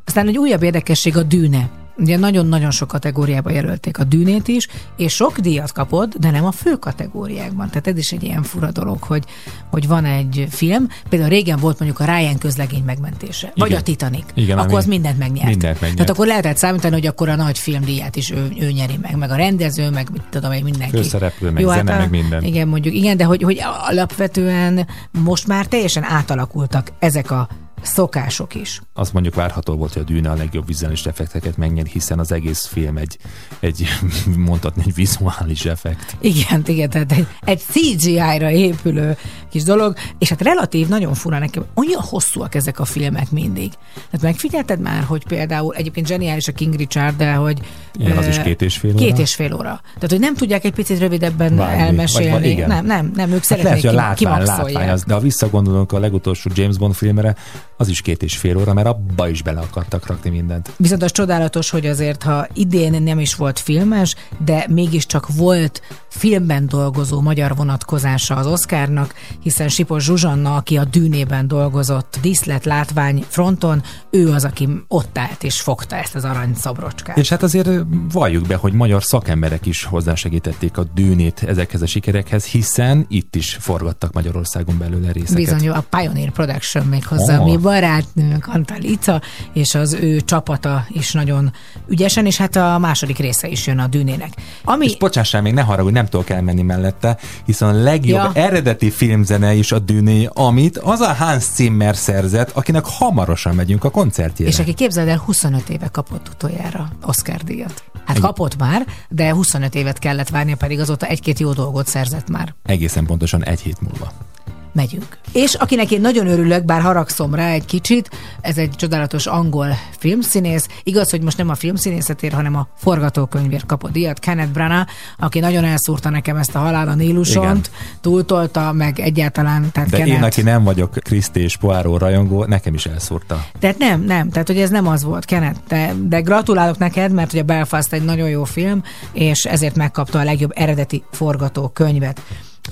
Aztán egy újabb érdekesség a dűne. Ugye nagyon-nagyon sok kategóriába jelölték a dűnét is, és sok díjat kapott, de nem a fő kategóriákban. Tehát ez is egy ilyen fura dolog, hogy, hogy van egy film, például régen volt mondjuk a Ryan közlegény megmentése, vagy Igen. a Titanic, Igen, akkor az mindent megnyert. mindent megnyert. Tehát akkor lehetett számítani, hogy akkor a nagy filmdíját is ő, ő nyeri meg, meg a rendező, meg mit tudom én, mindenki. Főszereplő, meg zene, a, meg minden. Igen, mondjuk, igen, de hogy, hogy alapvetően most már teljesen átalakultak ezek a szokások is. Az mondjuk várható volt, hogy a Dűne a legjobb vizuális effekteket megnyer, hiszen az egész film egy, egy mondhatni, egy vizuális effekt. Igen, igen, tehát egy, egy CGI-ra épülő kis dolog, és hát relatív nagyon fura nekem, olyan hosszúak ezek a filmek mindig. Tehát megfigyelted már, hogy például egyébként zseniális a King Richard, de hogy Igen, az is két és fél óra. Két és fél óra. Tehát, hogy nem tudják egy picit rövidebben Vágni, elmesélni. vagy- vagy igen. nem, nem, nem, ők Hát szeretnék lehet, hogy a látvány, látvány az, de ha visszagondolunk a legutolsó James Bond filmre, az is két és fél óra, mert abba is bele akartak rakni mindent. Viszont az csodálatos, hogy azért, ha idén nem is volt filmes, de mégiscsak volt filmben dolgozó magyar vonatkozása az Oscarnak, hiszen Sipos Zsuzsanna, aki a dűnében dolgozott díszlet látvány fronton, ő az, aki ott állt és fogta ezt az arany szobrocskát. És hát azért valljuk be, hogy magyar szakemberek is hozzásegítették a dűnét ezekhez a sikerekhez, hiszen itt is forgattak Magyarországon belőle részeket. Bizony, a Pioneer Production még hozzá, oh. barátnőnk Antal Ica, és az ő csapata is nagyon ügyesen, és hát a második része is jön a dűnének. Ami... És bocsássál, még ne haragudj, nem tudok elmenni mellette, hiszen a legjobb Ja. eredeti filmzene is a dűné, amit az a Hans Zimmer szerzett, akinek hamarosan megyünk a koncertjére. És aki képzeld el, 25 éve kapott utoljára Oscar díjat. Hát kapott már, de 25 évet kellett várnia, pedig azóta egy-két jó dolgot szerzett már. Egészen pontosan egy hét múlva. Megyünk. És akinek én nagyon örülök, bár haragszom rá egy kicsit, ez egy csodálatos angol filmszínész. Igaz, hogy most nem a filmszínészetért, hanem a forgatókönyvért kapott díjat. Kenneth Branagh, aki nagyon elszúrta nekem ezt a halál a Nílusont, túltolta, meg egyáltalán, tehát De Kenneth. én, aki nem vagyok Kriszti és Poirot rajongó, nekem is elszúrta. Tehát nem, nem, tehát hogy ez nem az volt, Kenneth, de, de gratulálok neked, mert hogy a Belfast egy nagyon jó film, és ezért megkapta a legjobb eredeti forgatókönyvet.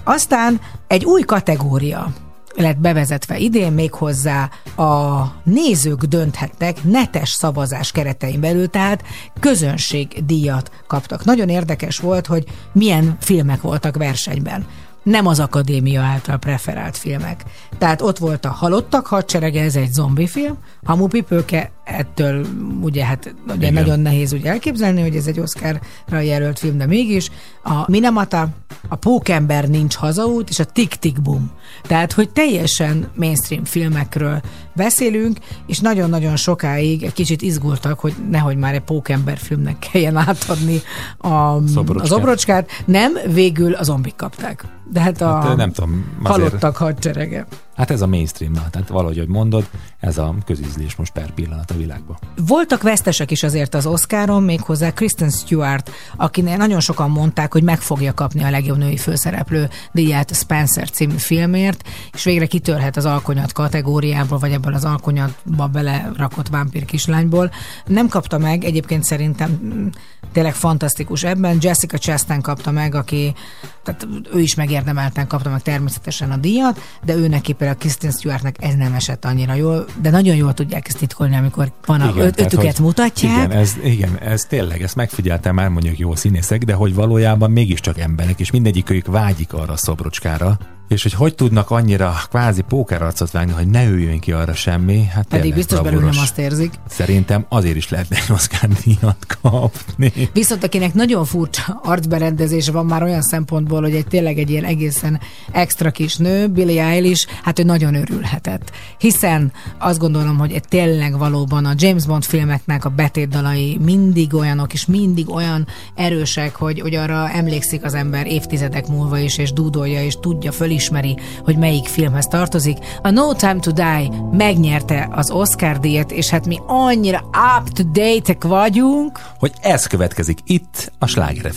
Aztán egy új kategória lett bevezetve idén, méghozzá a nézők dönthetnek netes szavazás keretein belül, tehát közönségdíjat kaptak. Nagyon érdekes volt, hogy milyen filmek voltak versenyben nem az akadémia által preferált filmek. Tehát ott volt a Halottak hadserege, ez egy zombi film, Hamupipőke, ettől ugye hát ugye Igen. nagyon nehéz úgy elképzelni, hogy ez egy Oscarra jelölt film, de mégis a Minamata, a Pókember nincs hazaút, és a Tik Tik Boom. Tehát, hogy teljesen mainstream filmekről beszélünk, és nagyon-nagyon sokáig egy kicsit izgultak, hogy nehogy már egy Pókember filmnek kelljen átadni a, az obrocskát. Nem, végül a zombik kapták. De hát a Hát, nem tudom, azért- halottak hadserege. Hát ez a mainstream, na, tehát valahogy, hogy mondod, ez a közízlés most per pillanat a világban. Voltak vesztesek is azért az Oscaron, méghozzá Kristen Stewart, akinél nagyon sokan mondták, hogy meg fogja kapni a legjobb női főszereplő díját Spencer című filmért, és végre kitörhet az alkonyat kategóriából, vagy ebből az alkonyatba belerakott vámpír kislányból. Nem kapta meg, egyébként szerintem mm, tényleg fantasztikus ebben. Jessica Chastain kapta meg, aki, tehát ő is megérdemelten kapta meg természetesen a díjat, de ő neki például Kristen Stewartnek ez nem esett annyira jól, de nagyon jól tudják ezt titkolni, amikor van a öt, tehát, ötüket hogy- mutatják. Igen ez, igen, ez tényleg, ezt megfigyeltem már mondjuk jó színészek, de hogy valójában mégiscsak emberek, és mindegyikük vágyik arra a szobrocskára, és hogy hogy tudnak annyira kvázi pókerarcot vágni, hogy ne üljön ki arra semmi, hát Pedig biztos belül nem azt érzik. Szerintem azért is lehetne egy Oscar díjat kapni. Viszont akinek nagyon furcsa arcberendezése van már olyan szempontból, hogy egy tényleg egy ilyen egészen extra kis nő, Billie Eilish, hát ő nagyon örülhetett. Hiszen azt gondolom, hogy egy tényleg valóban a James Bond filmeknek a betétdalai mindig olyanok, és mindig olyan erősek, hogy, hogy arra emlékszik az ember évtizedek múlva is, és dúdolja, és tudja, fölismeri, hogy melyik filmhez tartozik. A No Time to Die megnyerte az Oscar díjat, és hát mi annyira up-to-date vagyunk, Hogy ez következik itt a Sláger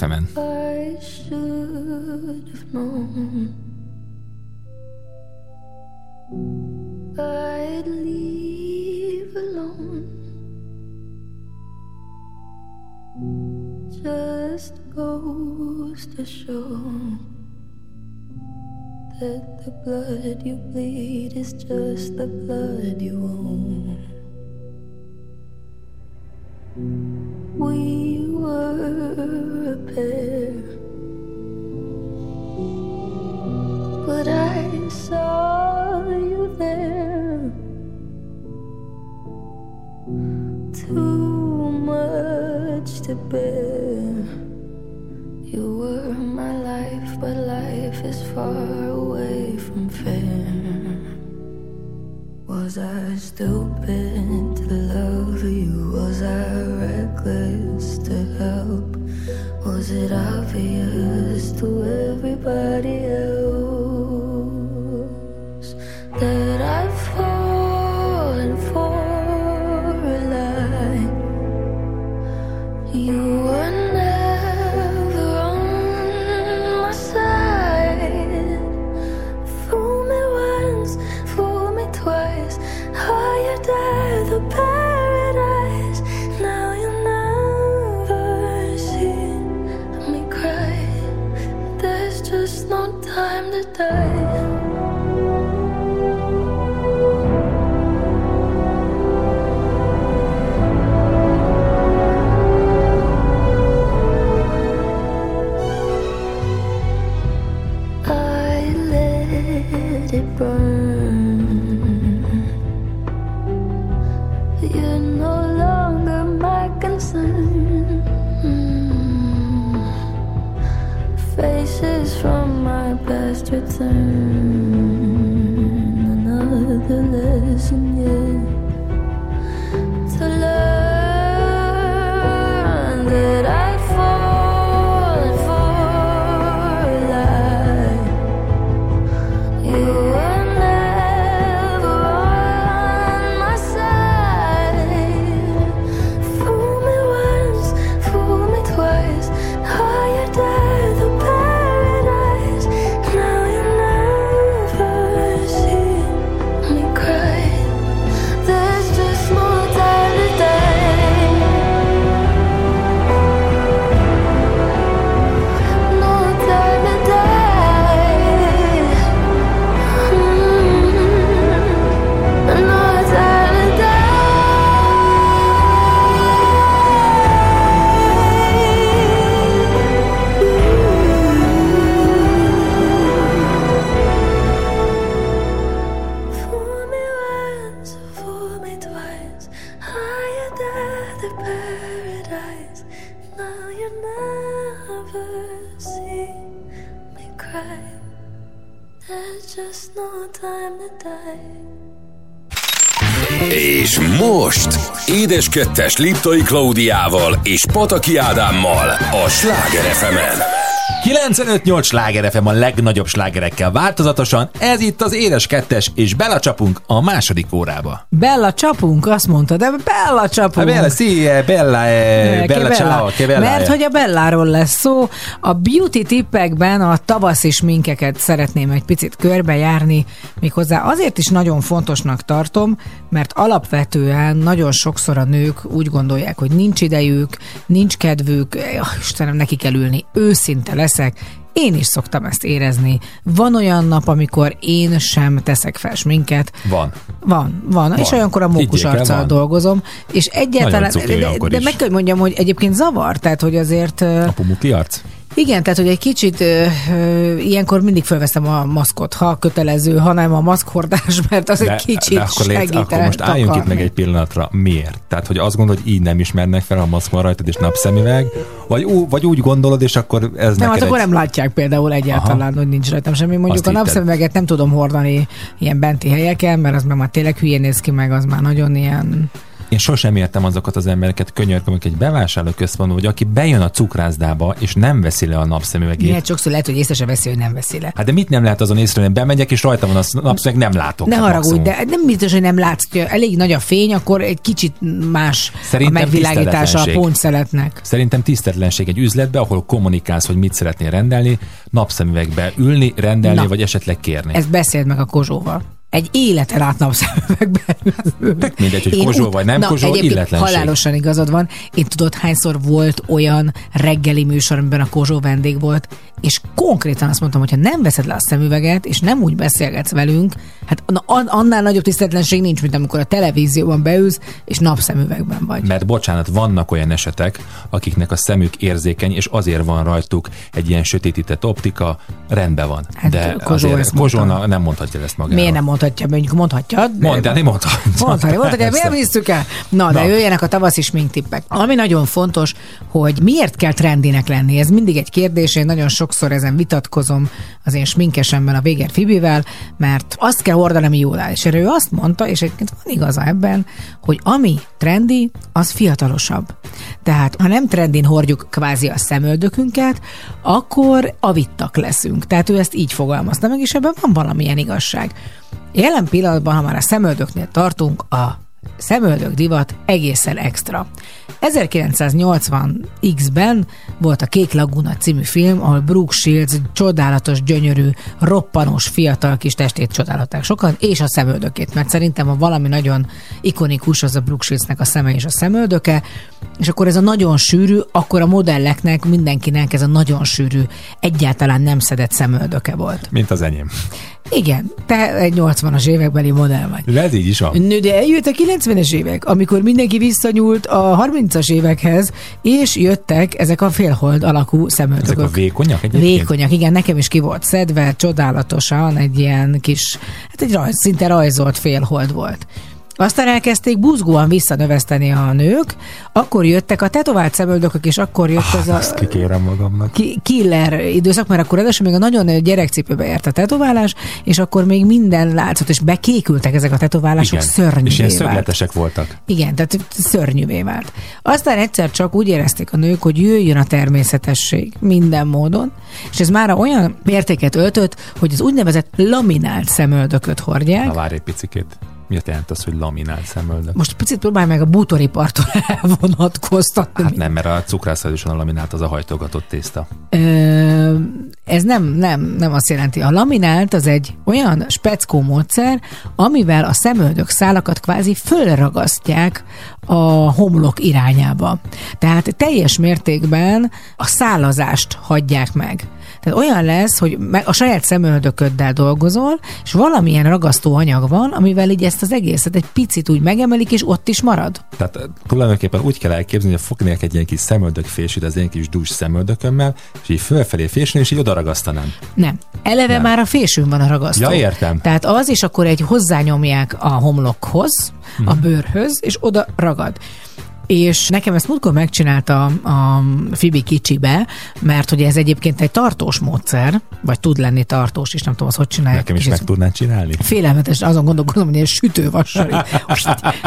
known I'd leave alone. Just goes to show that the blood you bleed is just the blood you own. We were a pair, but I saw you there. Too much to bear. You were my life, but life is far away from fair. Was I stupid to love you? Was I reckless to help? Was it obvious to everybody else that I've fallen for a lie? You were time to die. Most Édes Kettes Liptai Klaudiával és Pataki Ádámmal a Sláger fm 95-8 sláger FM a legnagyobb slágerekkel változatosan, ez itt az Édes Kettes, és belecsapunk a második órába. Bella csapunk, azt mondta, de Bella csapunk. Hát Bella, eh, Bella, eh, Che Bella, ciao, che bella. Mert eh. hogy a Belláról lesz szó. A beauty tippekben a tavaszi sminkeket szeretném egy picit körbejárni, méghozzá azért is nagyon fontosnak tartom, mert alapvetően nagyon sokszor a nők úgy gondolják, hogy nincs idejük, nincs kedvük, eh, Istenem, neki kell ülni, őszinte leszek, én is szoktam ezt érezni. Van olyan nap, amikor én sem teszek fel sminket, Van. van, van, van. és olyankor a mókus arccal dolgozom, és egyáltalán, de, de is. meg kell mondjam, hogy egyébként zavar, tehát hogy azért A pumuki arc? Igen, tehát hogy egy kicsit ö, ö, ilyenkor mindig felveszem a maszkot, ha kötelező, ha nem a maszkhordás, mert az egy kicsit de akkor, légy, akkor most álljunk itt meg egy pillanatra. Miért? Tehát, hogy azt gondolod, hogy így nem ismernek fel, ha maszk van rajtad és napszemüveg, vagy, ú, vagy úgy gondolod, és akkor ez Nem, hát akkor egy... nem látják például egyáltalán, Aha. hogy nincs rajtam semmi. Mondjuk Azt a napszemüveget nem tudom hordani ilyen benti helyeken, mert az meg már tényleg hülyén néz ki, meg az már nagyon ilyen... Én sosem értem azokat az embereket, könyörgöm, akik egy bevásárlóközpontban, vagy aki bejön a cukrászdába, és nem veszi le a napszemüvegét. Miért sokszor lehet, hogy észre se veszi, hogy nem veszi le. Hát de mit nem lehet azon észrevenni? Bemegyek, és rajta van a napszemüveg, nem látok. Ne hát haragudj, de nem biztos, hogy nem látsz, hogy elég nagy a fény, akkor egy kicsit más Szerintem a megvilágítása a pontszeretnek. Szerintem tisztetlenség egy üzletbe, ahol kommunikálsz, hogy mit szeretnél rendelni, napszemüvegbe ülni, rendelni, Na. vagy esetleg kérni. Ezt beszéld meg a Kozsóval. Egy életen át napszemüvegben. mindegy, hogy Én vagy nem Na, egyébként illetlenség. Halálosan igazad van. Én tudod, hányszor volt olyan reggeli műsor, amiben a kozsó vendég volt, és konkrétan azt mondtam, hogy ha nem veszed le a szemüveget, és nem úgy beszélgetsz velünk, hát na, an- annál nagyobb tiszteletlenség nincs, mint amikor a televízióban beülsz, és napszemüvegben vagy. Mert bocsánat, vannak olyan esetek, akiknek a szemük érzékeny, és azért van rajtuk egy ilyen sötétített optika, rendben van. Hát De Kozsó azért. Kozsóna nem mondhatja ezt magára. Miért nem mondhatja? Mondjuk mondhatja. Mondani, mondhatja. Mondhatja, mondhatja, miért visszük el? Na, de Na. jöjjenek a tavaszi sminktippek. Ami nagyon fontos, hogy miért kell trendinek lenni. Ez mindig egy kérdés, én nagyon sokszor ezen vitatkozom az én sminkesemben a Véger Fibivel, mert azt kell hordani, ami jól áll. És erről ő azt mondta, és egyébként van igaza ebben, hogy ami trendi, az fiatalosabb. Tehát, ha nem trendin hordjuk kvázi a szemöldökünket, akkor avittak leszünk. Tehát ő ezt így fogalmazta meg, és ebben van valamilyen igazság. Jelen pillanatban, ha már a szemöldöknél tartunk, a szemöldök divat egészen extra. 1980X-ben volt a Kék Laguna című film, ahol Brooke Shields csodálatos, gyönyörű, roppanos, fiatal kis testét csodálhatták sokan, és a szemöldökét, mert szerintem a valami nagyon ikonikus az a Brooke Shieldsnek a szeme és a szemöldöke, és akkor ez a nagyon sűrű, akkor a modelleknek, mindenkinek ez a nagyon sűrű, egyáltalán nem szedett szemöldöke volt. Mint az enyém. Igen, te egy 80-as évekbeli modell vagy. Ez így is van. Nő, de eljött a 90-es évek, amikor mindenki visszanyúlt a 30-as évekhez, és jöttek ezek a félhold alakú szemöldökök. Ezek a vékonyak egyébként? Vékonyak, igen, nekem is ki volt szedve, csodálatosan, egy ilyen kis, hát egy rajz, szinte rajzolt félhold volt. Aztán elkezdték buzgóan visszanöveszteni a nők, akkor jöttek a tetovált szemöldökök, és akkor jött az a Azt kikérem magamnak. ki- killer időszak, mert akkor ráadásul még a nagyon gyerekcipőbe ért a tetoválás, és akkor még minden látszott, és bekékültek ezek a tetoválások Igen. szörnyűvé És ilyen szögletesek voltak. Igen, tehát szörnyűvé vált. Aztán egyszer csak úgy érezték a nők, hogy jöjjön a természetesség minden módon, és ez már olyan mértéket öltött, hogy az úgynevezett laminált szemöldököt hordják. Na várj egy picikét. Miért jelent az, hogy laminált szemöldök? Most picit próbálj meg a bútoripartól elvonatkoztatni. Hát nem, mert a cukrászhajóson a laminált az a hajtogatott tészta. Ö, ez nem, nem, nem azt jelenti. A laminált az egy olyan speckó módszer, amivel a szemöldök szálakat kvázi fölragasztják a homlok irányába. Tehát teljes mértékben a szálazást hagyják meg. Tehát olyan lesz, hogy a saját szemöldököddel dolgozol, és valamilyen ragasztó anyag van, amivel így ezt az egészet egy picit úgy megemelik, és ott is marad. Tehát eh, tulajdonképpen úgy kell elképzelni, hogy fognék egy ilyen kis szemöldökfésűt az én kis dús szemöldökömmel, és így fölfelé fésülni, és így odaragasztanám. Nem. Eleve Nem. már a fésűn van a ragasztó. Ja, értem. Tehát az, és akkor egy hozzányomják a homlokhoz, a Mhm. bőrhöz, és oda ragad. És nekem ezt múltkor megcsinálta a Fibi kicsibe, mert hogy ez egyébként egy tartós módszer, vagy tud lenni tartós is, nem tudom, az hogy csinálják. Nekem is meg tudnád csinálni? félelmetes, azon gondolkodom, hogy ilyen sütővassal,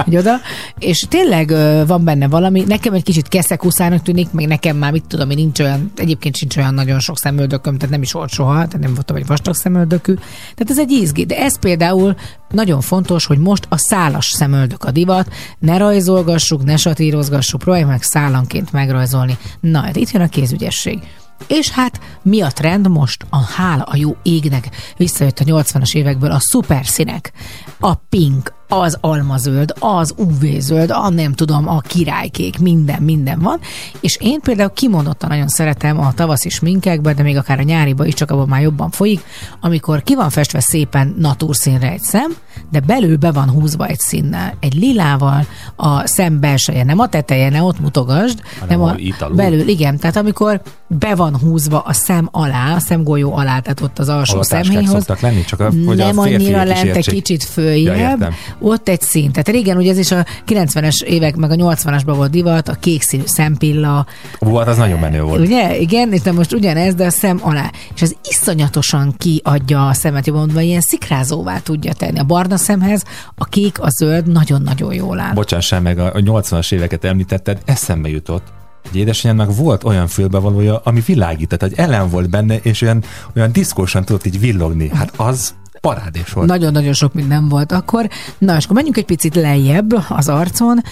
így oda. És tényleg van benne valami, nekem egy kicsit keszekuszának tűnik, meg nekem már mit tudom, én nincs olyan, egyébként sincs olyan nagyon sok szemöldököm, tehát nem is volt soha, tehát nem voltam egy vastag szemöldökű. Tehát ez egy izgi. De ez például nagyon fontos, hogy most a szálas szemöldök a divat, ne rajzolgassuk, ne satírozgassuk, próbáljuk meg szállanként megrajzolni. Na, hát itt jön a kézügyesség. És hát mi a trend most? A hála a jó égnek visszajött a 80-as évekből a szuperszínek. A pink, az almazöld, az UV-zöld, a nem tudom, a királykék, minden, minden van. És én például kimondottan nagyon szeretem a tavaszi sminkekben, de még akár a nyáriba is, csak abban már jobban folyik, amikor ki van festve szépen natúrszínre egy szem, de belül be van húzva egy színnel, egy lilával, a szem belseje, nem a teteje, ne ott mutogasd, Hanem nem a alul. belül, igen, tehát amikor be van húzva a szem alá, a szemgolyó alá, tehát ott az alsó a szemhéjhoz. lenni, csak a- hogy nem annyira lent, egy kicsit Ja, följebb, értem. Ott egy szín. Tehát régen ugye ez is a 90-es évek, meg a 80-asban volt divat, a kék színű szempilla, Ú, hát az nagyon menő volt. Ugye? Igen, és most ugyanez, de a szem alá. És ez iszonyatosan kiadja a szemet, jobban mondva, ilyen szikrázóvá tudja tenni. A barna szemhez a kék, a zöld nagyon-nagyon jól áll. Bocsássál meg, a a 80-as éveket említetted, eszembe jutott, hogy édesanyámnak volt olyan fülbevalója, ami világított, hogy ellen volt benne, és olyan, olyan diszkósan tudott így villogni. Hát az parádés volt. Nagyon-nagyon sok minden volt akkor. Na, és akkor menjünk egy picit lejjebb az arcon.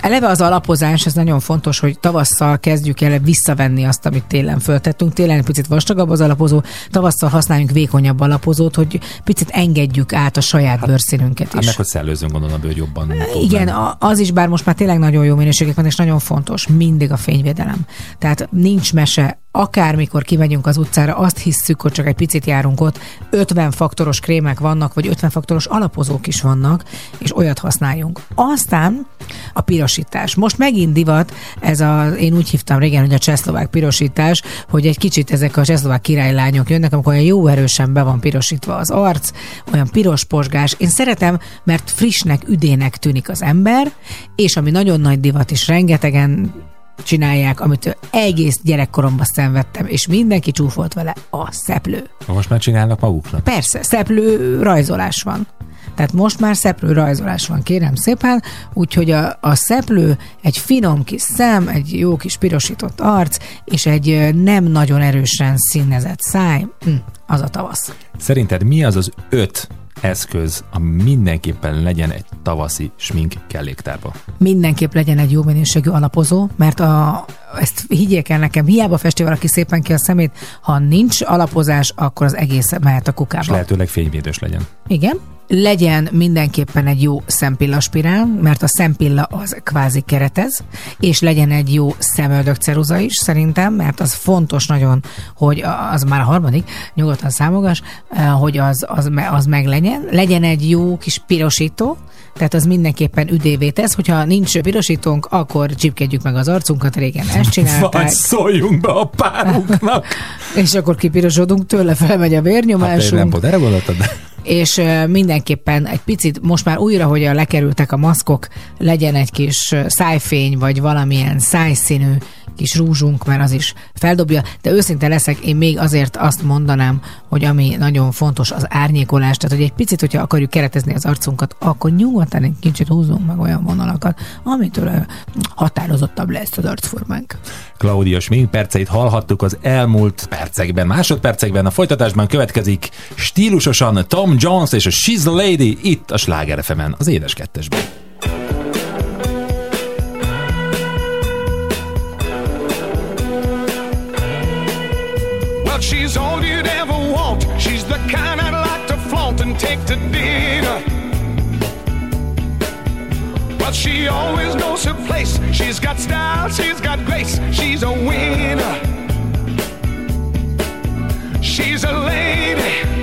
Eleve az alapozás, ez nagyon fontos, hogy tavasszal kezdjük el visszavenni azt, amit télen föltettünk. Télen egy picit vastagabb az alapozó, tavasszal használjunk vékonyabb alapozót, hogy picit engedjük át a saját bőrszínünket Hát is. meg, hogy szellőzünk gondolom, hogy jobban Igen, a- az is, bár most már tényleg nagyon jó minőségek van, és nagyon fontos, mindig a fényvédelem. Tehát nincs mese, akármikor kimegyünk az utcára, azt hisszük, hogy csak egy picit járunk ott, 50 faktoros krémek vannak, vagy 50 faktoros alapozók is vannak, és olyat használjunk. Aztán a pirosítás. Most megint divat, ez a, én úgy hívtam régen, hogy a csehszlovák pirosítás, hogy egy kicsit ezek a csehszlovák királylányok jönnek, amikor olyan jó erősen be van pirosítva az arc, olyan piros posgás. Én szeretem, mert frissnek, üdének tűnik az ember, és ami nagyon nagy divat, és rengetegen csinálják, amit egész gyerekkoromban szenvedtem, és mindenki csúfolt vele, a szeplő. Most már csinálnak maguknak. Persze, szeplő rajzolás van. Tehát most már szeplő rajzolás van, kérem szépen, úgyhogy a, a szeplő egy finom kis szem, egy jó kis pirosított arc, és egy nem nagyon erősen színezett száj, hm, az a tavasz. Szerinted mi az az öt eszköz, ami mindenképpen legyen egy tavaszi smink kelléktárba? mindenképp legyen egy jó minőségű alapozó, mert a, ezt higgyék el nekem, hiába festi valaki szépen ki a szemét, ha nincs alapozás, akkor az egész mehet a És kukába. lehetőleg fényvédős legyen. Igen. Legyen mindenképpen egy jó szempillaspirál, mert a szempilla az kvázi keretez, és legyen egy jó szemöldök ceruza is szerintem, mert az fontos nagyon, hogy az már a harmadik, nyugodtan számogas, eh, hogy az, az, az meg legyen. Legyen egy jó kis pirosító, tehát az mindenképpen üdévé tesz, hogyha nincs pirosítónk, akkor csipkedjük meg az arcunkat, régen ezt csinálták, Vagy szóljunk be a párunknak! és akkor kipirosodunk tőle, felmegy a Hát én vérnyomásunk nem pont erre gondoltad, de és mindenképpen egy picit, most már újra, hogy a lekerültek a maszkok, legyen egy kis szájfény, vagy valamilyen szájszínű kis rúzsunk, mert az is feldobja, de őszinte leszek, én még azért azt mondanám, hogy ami nagyon fontos, az árnyékolás, tehát hogy egy picit, hogyha akarjuk keretezni az arcunkat, akkor nyugodtan egy kicsit húzzunk meg olyan vonalakat, amitől határozottabb lesz az arcformánk. Claudia Schmink perceit hallhattuk az elmúlt percekben, másodpercekben. A folytatásban következik stílusosan Tom Jones és a She's the Lady itt a Sláger az édes kettesben. Take to dinner. But she always knows her place. She's got style, she's got grace. She's a winner. She's a lady.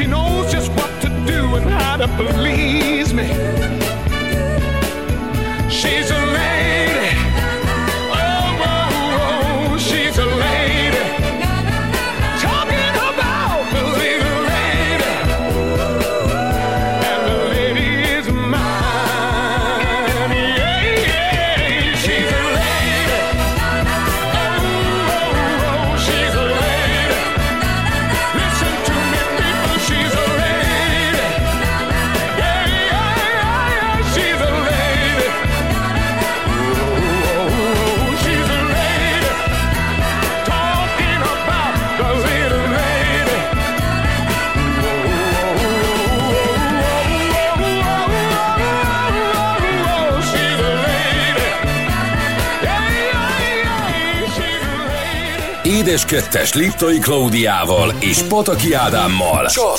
She knows Édes kettes Liptai Klaudiával és Pataki Ádámmal. Csak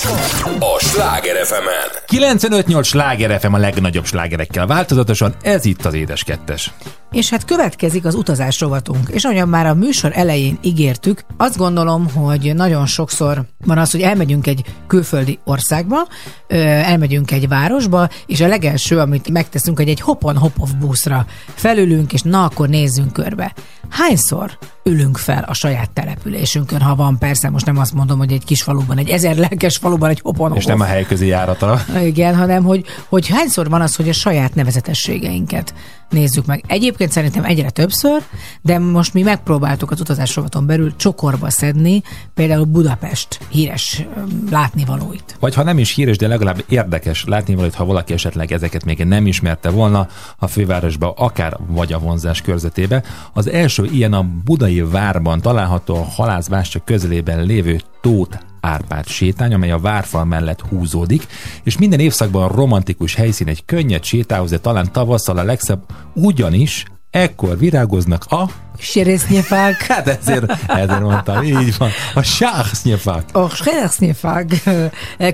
a Sláger fm 95-8 sláger FM a legnagyobb slágerekkel változatosan, ez itt az Édes Kettes. És hát következik az utazás rovatunk. És ahogyan már a műsor elején ígértük, azt gondolom, hogy nagyon sokszor van az, hogy elmegyünk egy külföldi országba, elmegyünk egy városba, és a legelső, amit megteszünk, hogy egy hopon-hopov buszra felülünk, és na akkor nézzünk körbe. Hányszor ülünk fel a saját településünkön, ha van persze, most nem azt mondom, hogy egy kis faluban, egy ezer lelkes faluban, egy hopon És nem a helyközi járata. igen, hanem hogy, hogy hányszor van az, hogy a saját nevezetességeinket nézzük meg. Egyébként szerintem egyre többször, de most mi megpróbáltuk az utazás belül csokorba szedni például Budapest híres látnivalóit. Vagy ha nem is híres, de legalább érdekes látni valamit, ha valaki esetleg ezeket még nem ismerte volna a fővárosba, akár vagy a vonzás körzetébe. Az első ilyen a budai várban található a halászváscsa közelében lévő Tóth Árpád sétány, amely a várfal mellett húzódik, és minden évszakban romantikus helyszín egy könnyed sétához, de talán tavasszal a legszebb, ugyanis ekkor virágoznak a Seresznyefák, Hát ezért, ezért mondtam, így van. A sáxnyefák. a seresznyefák,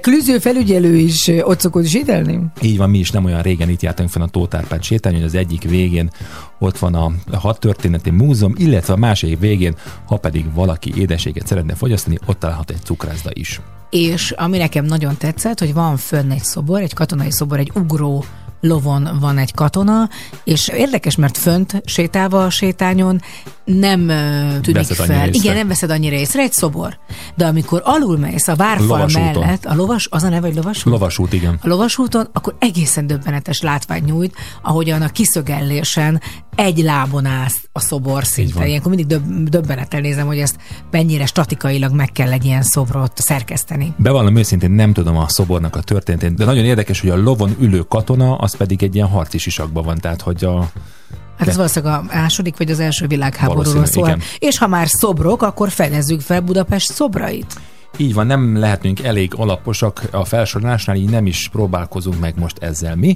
Klüző felügyelő is ott szokott zsédelni. Így van, mi is nem olyan régen itt jártunk fel a sétány, hogy az egyik végén ott van a hadtörténeti múzeum, illetve a másik végén, ha pedig valaki édeséget szeretne fogyasztani, ott találhat egy cukrászda is. És ami nekem nagyon tetszett, hogy van fönn egy szobor, egy katonai szobor, egy ugró lovon van egy katona, és érdekes, mert fönt sétálva a sétányon nem ö, tűnik Veszed fel. Igen, nem veszed annyira észre, egy szobor. De amikor alul mész a várfal Lovasúton. mellett, a lovas, az a neve, hogy lovasút? Lovasút, igen. a lovasúton, akkor egészen döbbenetes látvány nyújt, ahogyan a kiszögellésen egy lábon állsz a szobor szinte. Ilyenkor mindig döb- döbbenettel nézem, hogy ezt mennyire statikailag meg kell egy ilyen szobrot szerkeszteni. Bevallom őszintén nem tudom a szobornak a történetét, de nagyon érdekes, hogy a lovon ülő katona, az pedig egy ilyen harci sisakban van, tehát hogy a Hát ez valószínűleg a második vagy az első világháborúról szól. igen. És ha már szobrok, akkor fedezzük fel Budapest szobrait. Így van, nem lehetünk elég alaposak a felsorolásnál, így nem is próbálkozunk meg most ezzel mi,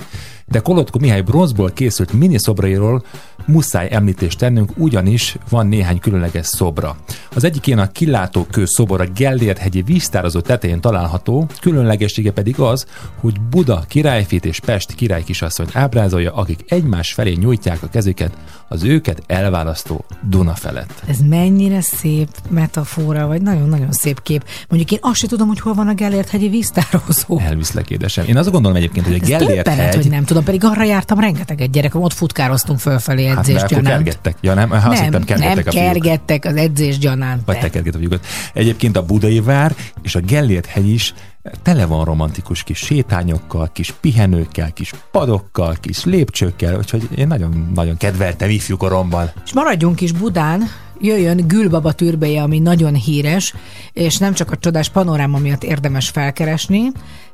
de Kolotko Mihály bronzból készült miniszobrairól muszáj említést tennünk, ugyanis van néhány különleges szobra. Az egyik ilyen a kilátókő szobor a Gellért hegyi víztározó tetején található, különlegessége pedig az, hogy Buda királyfét és Pest király kisasszonyt ábrázolja, akik egymás felé nyújtják a kezüket az őket elválasztó Duna felett. Ez mennyire szép metafora, vagy nagyon-nagyon szép kép. Mondjuk én azt sem tudom, hogy hol van a Gellért hegyi víztározó. Elviszlek édesem. Én azt gondolom egyébként, hogy a Ez Gellért döbbenet, hegy... hogy nem tudom, pedig arra jártam rengeteget gyerekem, ott futkároztunk fölfelé Hát edzés mert akkor gyanánt. kergettek. Ja nem, azt nem, hittem nem kergettek a fiúk. kergettek az edzés gyanánt. Vagy te kerget a fiúkat. Egyébként a Budai vár és a Gellért hegy is tele van romantikus kis sétányokkal, kis pihenőkkel, kis padokkal, kis lépcsőkkel, úgyhogy én nagyon, nagyon kedveltem ifjúkoromban. És maradjunk is Budán, jöjjön Gülbaba türbeje, ami nagyon híres, és nem csak a csodás panoráma miatt érdemes felkeresni,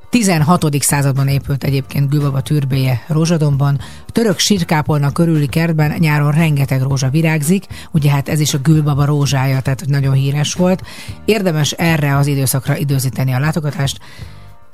16. században épült egyébként Gülbaba türbeje Rózsadomban. Török sírkápolna körüli kertben nyáron rengeteg rózsa virágzik, ugye hát ez is a Gülbaba rózsája, tehát nagyon híres volt. Érdemes erre az időszakra időzíteni a látogatást.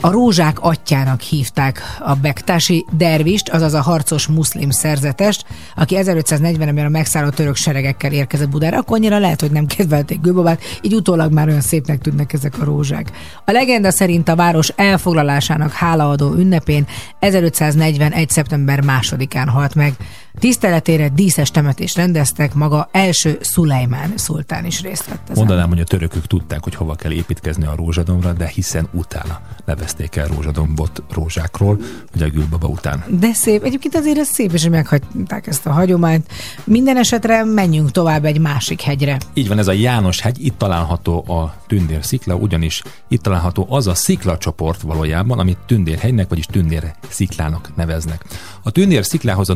A rózsák atyának hívták a bektási dervist, azaz a harcos muszlim szerzetest, aki 1540-ben a megszálló török seregekkel érkezett Budára, akkor annyira lehet, hogy nem kedvelték Gülbabát, így utólag már olyan szépnek tűnnek ezek a rózsák. A legenda szerint a város elfoglalásának hálaadó ünnepén 1541. szeptember másodikán halt meg Tiszteletére díszes temetést rendeztek, maga első Szulejmán szultán is részt vett ezen. Mondanám, hogy a törökök tudták, hogy hova kell építkezni a rózsadomra, de hiszen utána nevezték el rózsadombot rózsákról, vagy a Gülbaba után. De szép. Egyébként azért ez szép, és meghagyták ezt a hagyományt. Minden esetre menjünk tovább egy másik hegyre. Így van, ez a János hegy, itt található a Tündér szikla, ugyanis itt található az a sziklacsoport valójában, amit Tündérhegynek, vagyis Tündér sziklának neveznek. A Tündér sziklához a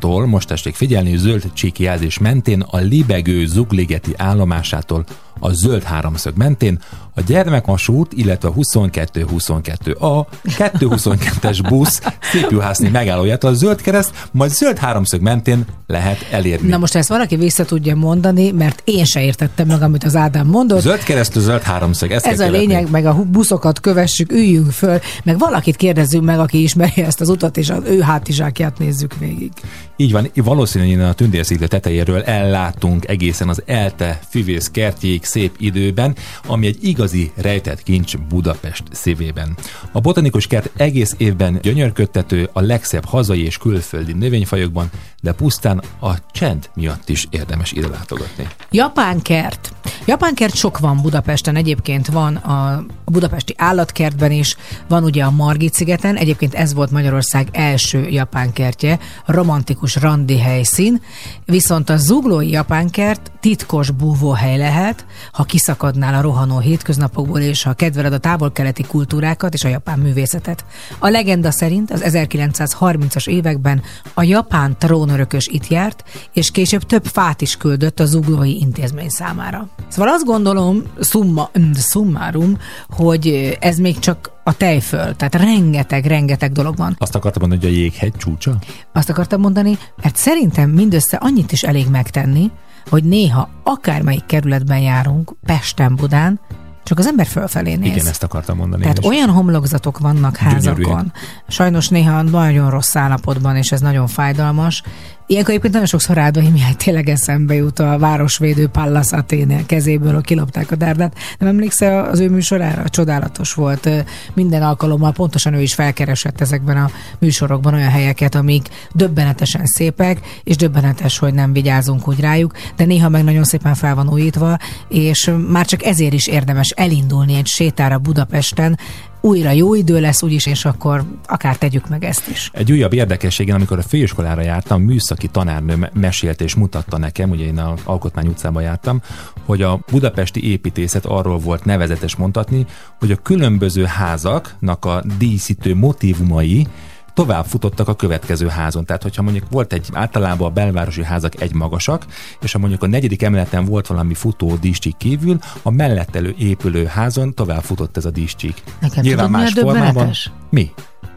normálfától, most tessék figyelni, zöld csíkjelzés mentén, a libegő zugligeti állomásától a zöld háromszög mentén, a gyermekvasút, illetve a 22-22A, 222-es busz szépjuhászni megállóját a zöld kereszt, majd zöld háromszög mentén lehet elérni. Na most ezt valaki vissza tudja mondani, mert én se értettem meg, amit az Ádám mondott. Zöld keresztül, zöld háromszög. Ezt Ez a követni. lényeg, meg a buszokat kövessük, üljünk föl, meg valakit kérdezzünk meg, aki ismeri ezt az utat, és az ő hátizsákját nézzük végig. Így van, valószínűleg a tündérszikla tetejéről ellátunk egészen az Elte füvész kertjéig szép időben, ami egy igazi rejtett kincs Budapest szívében. A botanikus kert egész évben gyönyörködtető a legszebb hazai és külföldi növényfajokban, de pusztán a csend miatt is érdemes ide látogatni. Japán kert. Japán kert sok van Budapesten, egyébként van a budapesti állatkertben is, van ugye a Margit szigeten, egyébként ez volt Magyarország első japán kertje, romantikus randi helyszín, viszont a zuglói japán kert titkos búvóhely lehet, ha kiszakadnál a rohanó hétköznapokból, és ha kedveled a távol-keleti kultúrákat és a japán művészetet. A legenda szerint az 1930-as években a japán trónörökös itt járt, és később több fát is küldött a zuglói intézmény számára. Szóval azt gondolom, summa, mm, summarum, hogy ez még csak a tejföl, tehát rengeteg, rengeteg dolog van. Azt akartam mondani, hogy a jéghegy csúcsa? Azt akartam mondani, mert szerintem mindössze annyit is elég megtenni, hogy néha akármelyik kerületben járunk, Pesten, Budán, csak az ember fölfelé néz. Igen, ezt akartam mondani. Tehát is. olyan homlokzatok vannak házakon. Gyönyörűek. Sajnos néha nagyon rossz állapotban, és ez nagyon fájdalmas. Ilyenkor egyébként nagyon sokszor Rádvai Mihály tényleg eszembe jut a városvédő Pallas Athéne kezéből, ahol kilopták a dárdát. Nem emlékszel az ő műsorára? Csodálatos volt. Minden alkalommal pontosan ő is felkeresett ezekben a műsorokban olyan helyeket, amik döbbenetesen szépek, és döbbenetes, hogy nem vigyázunk úgy rájuk, de néha meg nagyon szépen fel van újítva, és már csak ezért is érdemes elindulni egy sétára Budapesten, újra jó idő lesz úgyis, és akkor akár tegyük meg ezt is. Egy újabb érdekességen, amikor a főiskolára jártam, műszaki tanárnő me- mesélt és mutatta nekem, ugye én a Alkotmány utcában jártam, hogy a budapesti építészet arról volt nevezetes mondhatni, hogy a különböző házaknak a díszítő motivumai tovább futottak a következő házon. Tehát, hogyha mondjuk volt egy általában a belvárosi házak egy magasak, és ha mondjuk a negyedik emeleten volt valami futó díszcsík kívül, a mellettelő épülő házon tovább futott ez a díszcsík. Nekem tudod, mi a döbbenetes? Mi?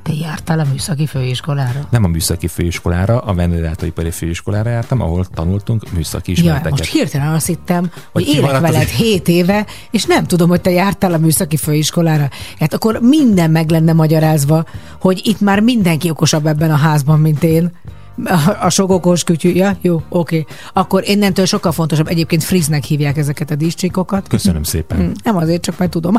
Te jártál a műszaki főiskolára? Nem a műszaki főiskolára, a vendéglátóipari főiskolára jártam, ahol tanultunk műszaki Ja, ismereteket. most hirtelen azt hittem, hogy, Hogy élek az- veled 7 éve, és nem tudom, hogy te jártál a műszaki főiskolára. Hát akkor minden meg lenne magyarázva, hogy itt már mindenki okosabb ebben a házban, mint én. A, a sok okos kütyű, ja, jó, oké. Akkor innentől sokkal fontosabb, egyébként friznek hívják ezeket a díszcsíkokat. Köszönöm szépen. Hm, Nem azért, csak majd tudom.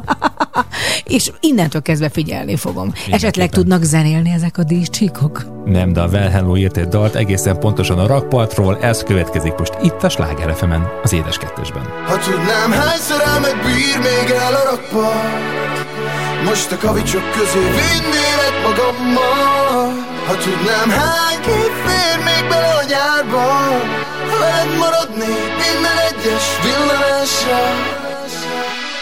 és innentől kezdve figyelni fogom. Esetleg tudnak zenélni ezek a díszcsíkok? Nem, de a Well Hello írt egy dalt egészen pontosan a rakpartról, ez következik most itt a Sláger fm az Édes Kettesben. Ha tudnám, hányszor el megbír még el a rakpart Most a kavicsok közé vinnélek magammal Ha tudnám, hány kép fér még bele a nyárba Ha veled maradnék minden egyes villanásra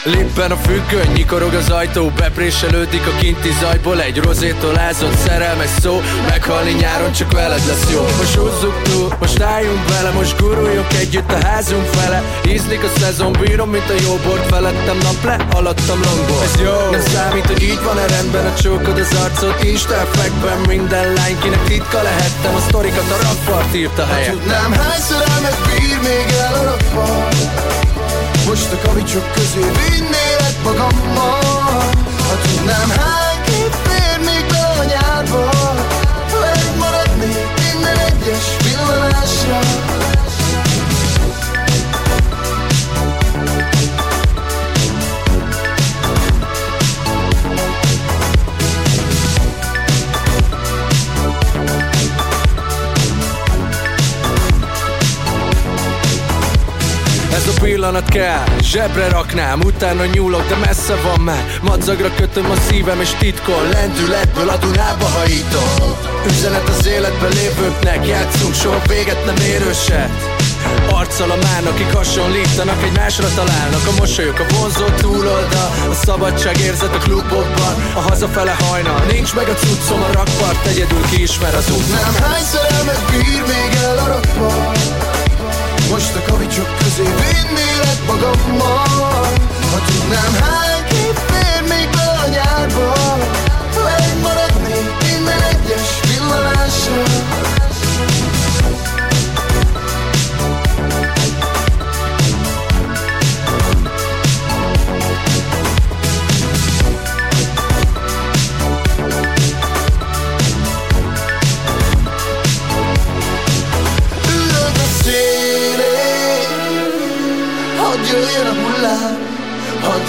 Lippen a függöny, nyikorog az ajtó Bepréselődik a kinti zajból Egy rozétól ázott szerelmes szó. Meghalni nyáron csak veled lesz jó. Most húzzuk túl, most álljunk bele Most guruljunk együtt a házunk fele. Ízlik a szezon, bírom, mint a jó bort Felettem nap le, alattam longból Ez jó, nem számít, hogy így van-e rendben A csókod az arcot, Instán fekben Minden lány, kinek titka lehettem. A sztorikat a rakpart írta helyett. Tudnám, hányszor el megbír még el a rakpart Most a kavicsok közé vinnélek magammal Ha tudnám, hány pillanat kell Zsebre raknám, utána nyúlok, de messze van már. Madzagra kötöm a szívem és titkol Lendületből a Dunába hajítom. Üzenet az életben lévőknek Játszunk soha véget nem érőset Arccal a mán, akik hasonlítanak Egymásra találnak. A mosolyok a vonzó túloldal A szabadság érzet a klubokban. A hazafele hajnal Nincs meg a cuccom a rakpart Egyedül kiismer az út. Nem hány szerelmet bír még el a rakva Most a kavicsok közé vinnélek magammal. Ha tudnám hány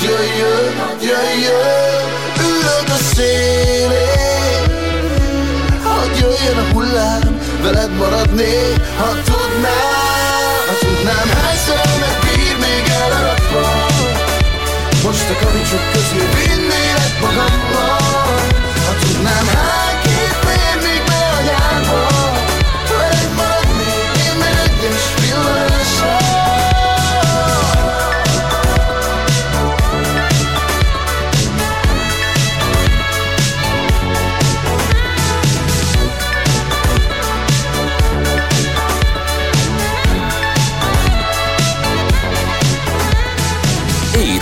Hadd jöjjön, hadd jöjjön Ülök a szélén Hadd jöjjön a hullám Veled maradnék, ha tudnám Ha tudnám, hány szerelmet bír még el a rakva Most a kavicsok közül vinnélek magammal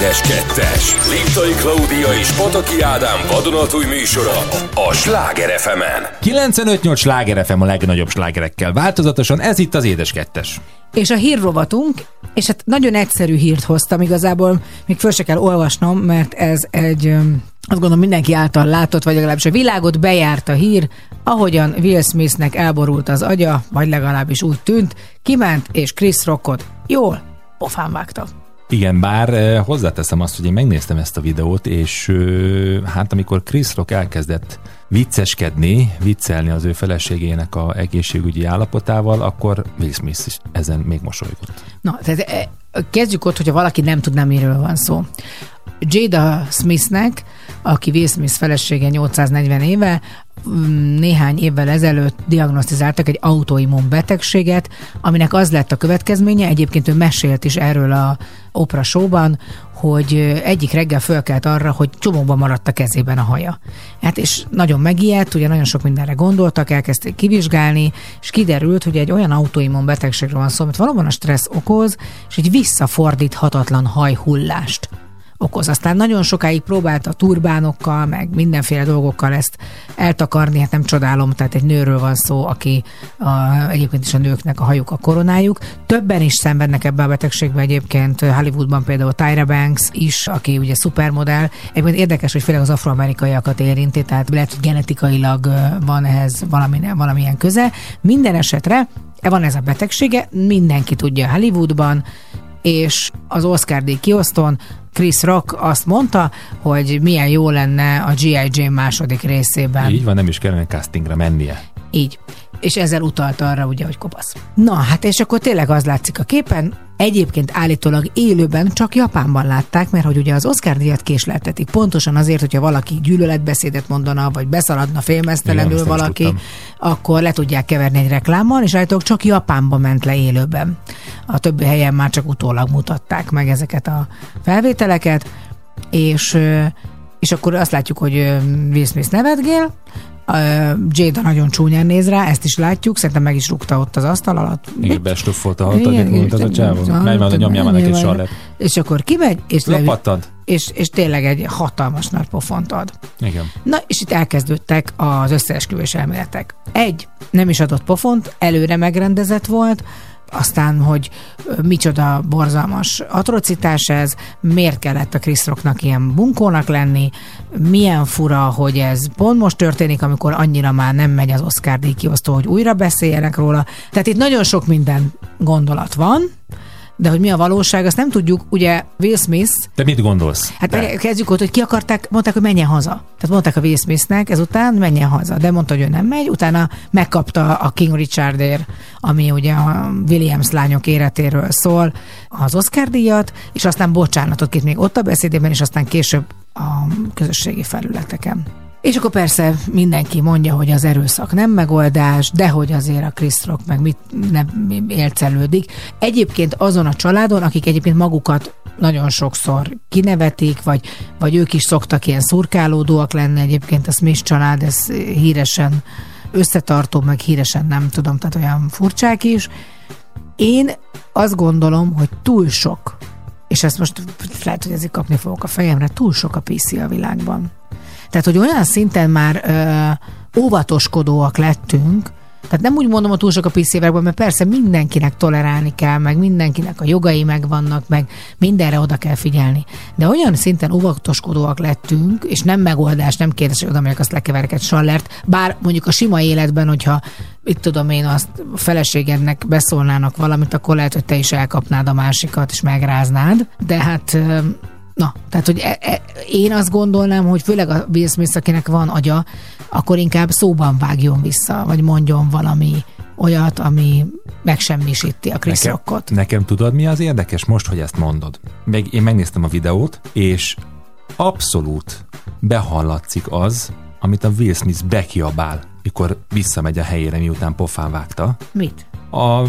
Édes kettes. Liptai Klaudia és Pataki Ádám vadonatúj műsora a Sláger fm 95-8 sláger FM a legnagyobb slágerekkel változatosan, ez itt az Édes Kettes. És a hírrovatunk, és hát nagyon egyszerű hírt hoztam igazából, még föl se kell olvasnom, mert ez egy, azt gondolom mindenki által látott, vagy legalábbis a világot bejárt a hír, ahogyan Will Smithnek elborult az agya, vagy legalábbis úgy tűnt, kiment és Chris Rockot jól pofán vágta. Igen, bár eh, hozzáteszem azt, hogy én megnéztem ezt a videót, és eh, hát amikor Chris Rock elkezdett vicceskedni, viccelni az ő feleségének a egészségügyi állapotával, akkor Will Smith is ezen még mosolygott. Na, tehát e, kezdjük ott, hogyha valaki nem tudná, miről van szó. Jada Smithnek, aki Will Smith felesége 840 éve, mm, néhány évvel ezelőtt diagnosztizáltak egy autoimmun betegséget, aminek az lett a következménye, egyébként ő mesélt is erről a Oprah showban, hogy egyik reggel fölkelt arra, hogy csomóban maradt a kezében a haja. Hát és nagyon megijedt, ugye nagyon sok mindenre gondoltak, elkezdték kivizsgálni, és kiderült, hogy egy olyan autoimmun betegségről van szó, amit valóban a stressz okoz, és egy visszafordíthatatlan hajhullást okoz. Aztán nagyon sokáig próbálta turbánokkal, meg mindenféle dolgokkal ezt eltakarni, hát nem csodálom, tehát egy nőről van szó, aki a, egyébként is a nőknek a hajuk a koronájuk. Többen is szenvednek ebbe a betegségbe egyébként, Hollywoodban például Tyra Banks is, aki ugye szupermodell. Egyébként érdekes, hogy főleg az afroamerikaiakat érinti, tehát lehet, hogy genetikailag van ehhez valami, valamilyen köze. Minden esetre van ez a betegsége, mindenki tudja Hollywoodban, és az Oscar díj kiosztón Chris Rock azt mondta, hogy milyen jó lenne a G.I. Jane második részében. Így van, nem is kellene castingra mennie. Így. És ezzel utalt arra, ugye, hogy kopasz. Na, hát és akkor tényleg az látszik a képen, Egyébként állítólag élőben csak Japánban látták, mert hogy ugye az Oscar díjat késleltetik. Pontosan azért, hogyha valaki gyűlöletbeszédet mondana, vagy beszaladna Igen, félmeztelenül is valaki, akkor le tudják keverni egy reklámmal, és állítólag csak Japánban ment le élőben. A többi helyen már csak utólag mutatták meg ezeket a felvételeket, és, és akkor azt látjuk, hogy Will Smith nevetgél, Jada nagyon csúnyán néz rá, ezt is látjuk, szerintem meg is rúgta ott az asztal alatt. Igen, bestuffolta, hallotad, Igen, mit mondta az a csávó? Menj van, nyomjál már neki sallet. És akkor kimegy, és, Lapattant? és, és tényleg egy hatalmas nagy pofont ad. Igen. Na, és itt elkezdődtek az összeesküvés elméletek. Egy, nem is adott pofont, előre megrendezett volt, aztán, hogy micsoda borzalmas atrocitás ez, miért kellett a Chris Rocknak ilyen bunkónak lenni, milyen fura, hogy ez pont most történik, amikor annyira már nem megy az Oscar díj kiosztó, hogy újra beszéljenek róla. Tehát itt nagyon sok minden gondolat van, de hogy mi a valóság, azt nem tudjuk. Ugye Will Smith, De mit gondolsz? hát? De. kezdjük ott, hogy ki akarták, mondták, hogy menjen haza. Tehát mondták a Will Smithnek ezután, menjen haza. De mondta, hogy ő nem megy, utána megkapta a King Richardért, ami ugye a Williams lányok életéről szól, az Oscar díjat, és aztán bocsánatot kért még ott a beszédében, és aztán később a közösségi felületeken. És akkor persze mindenki mondja, hogy az erőszak nem megoldás, de hogy azért a Chris Rock meg mit nem élcelődik. Egyébként azon a családon, akik egyébként magukat nagyon sokszor kinevetik, vagy, vagy ők is szoktak ilyen szurkálódóak lenni. Egyébként a Smith család, ez híresen összetartó, meg híresen nem tudom, tehát olyan furcsák is. Én azt gondolom, hogy túl sok, és ezt most lehet, hogy ezért kapni fogok a fejemre, túl sok a PC a világban. Tehát, hogy olyan szinten már ö, óvatoskodóak lettünk, tehát nem úgy mondom, hogy túl sok a világban, mert persze mindenkinek tolerálni kell, meg mindenkinek a jogai megvannak, meg mindenre oda kell figyelni. De olyan szinten óvatoskodóak lettünk, és nem megoldás, nem kérdés, hogy oda megyek, azt lekeverek egy sallert, bár mondjuk a sima életben, hogyha itt tudom én azt a feleségednek beszólnának valamit, akkor lehet, hogy te is elkapnád a másikat, és megráznád, de hát Na, tehát, hogy e, e, én azt gondolnám, hogy főleg a Will Smith, akinek van agya, akkor inkább szóban vágjon vissza, vagy mondjon valami olyat, ami megsemmisíti a Chris Nekem, Rockot. nekem tudod, mi az érdekes most, hogy ezt mondod? Meg én megnéztem a videót, és abszolút behallatszik az, amit a Will Smith bekiabál, mikor visszamegy a helyére, miután pofán vágta. Mit? a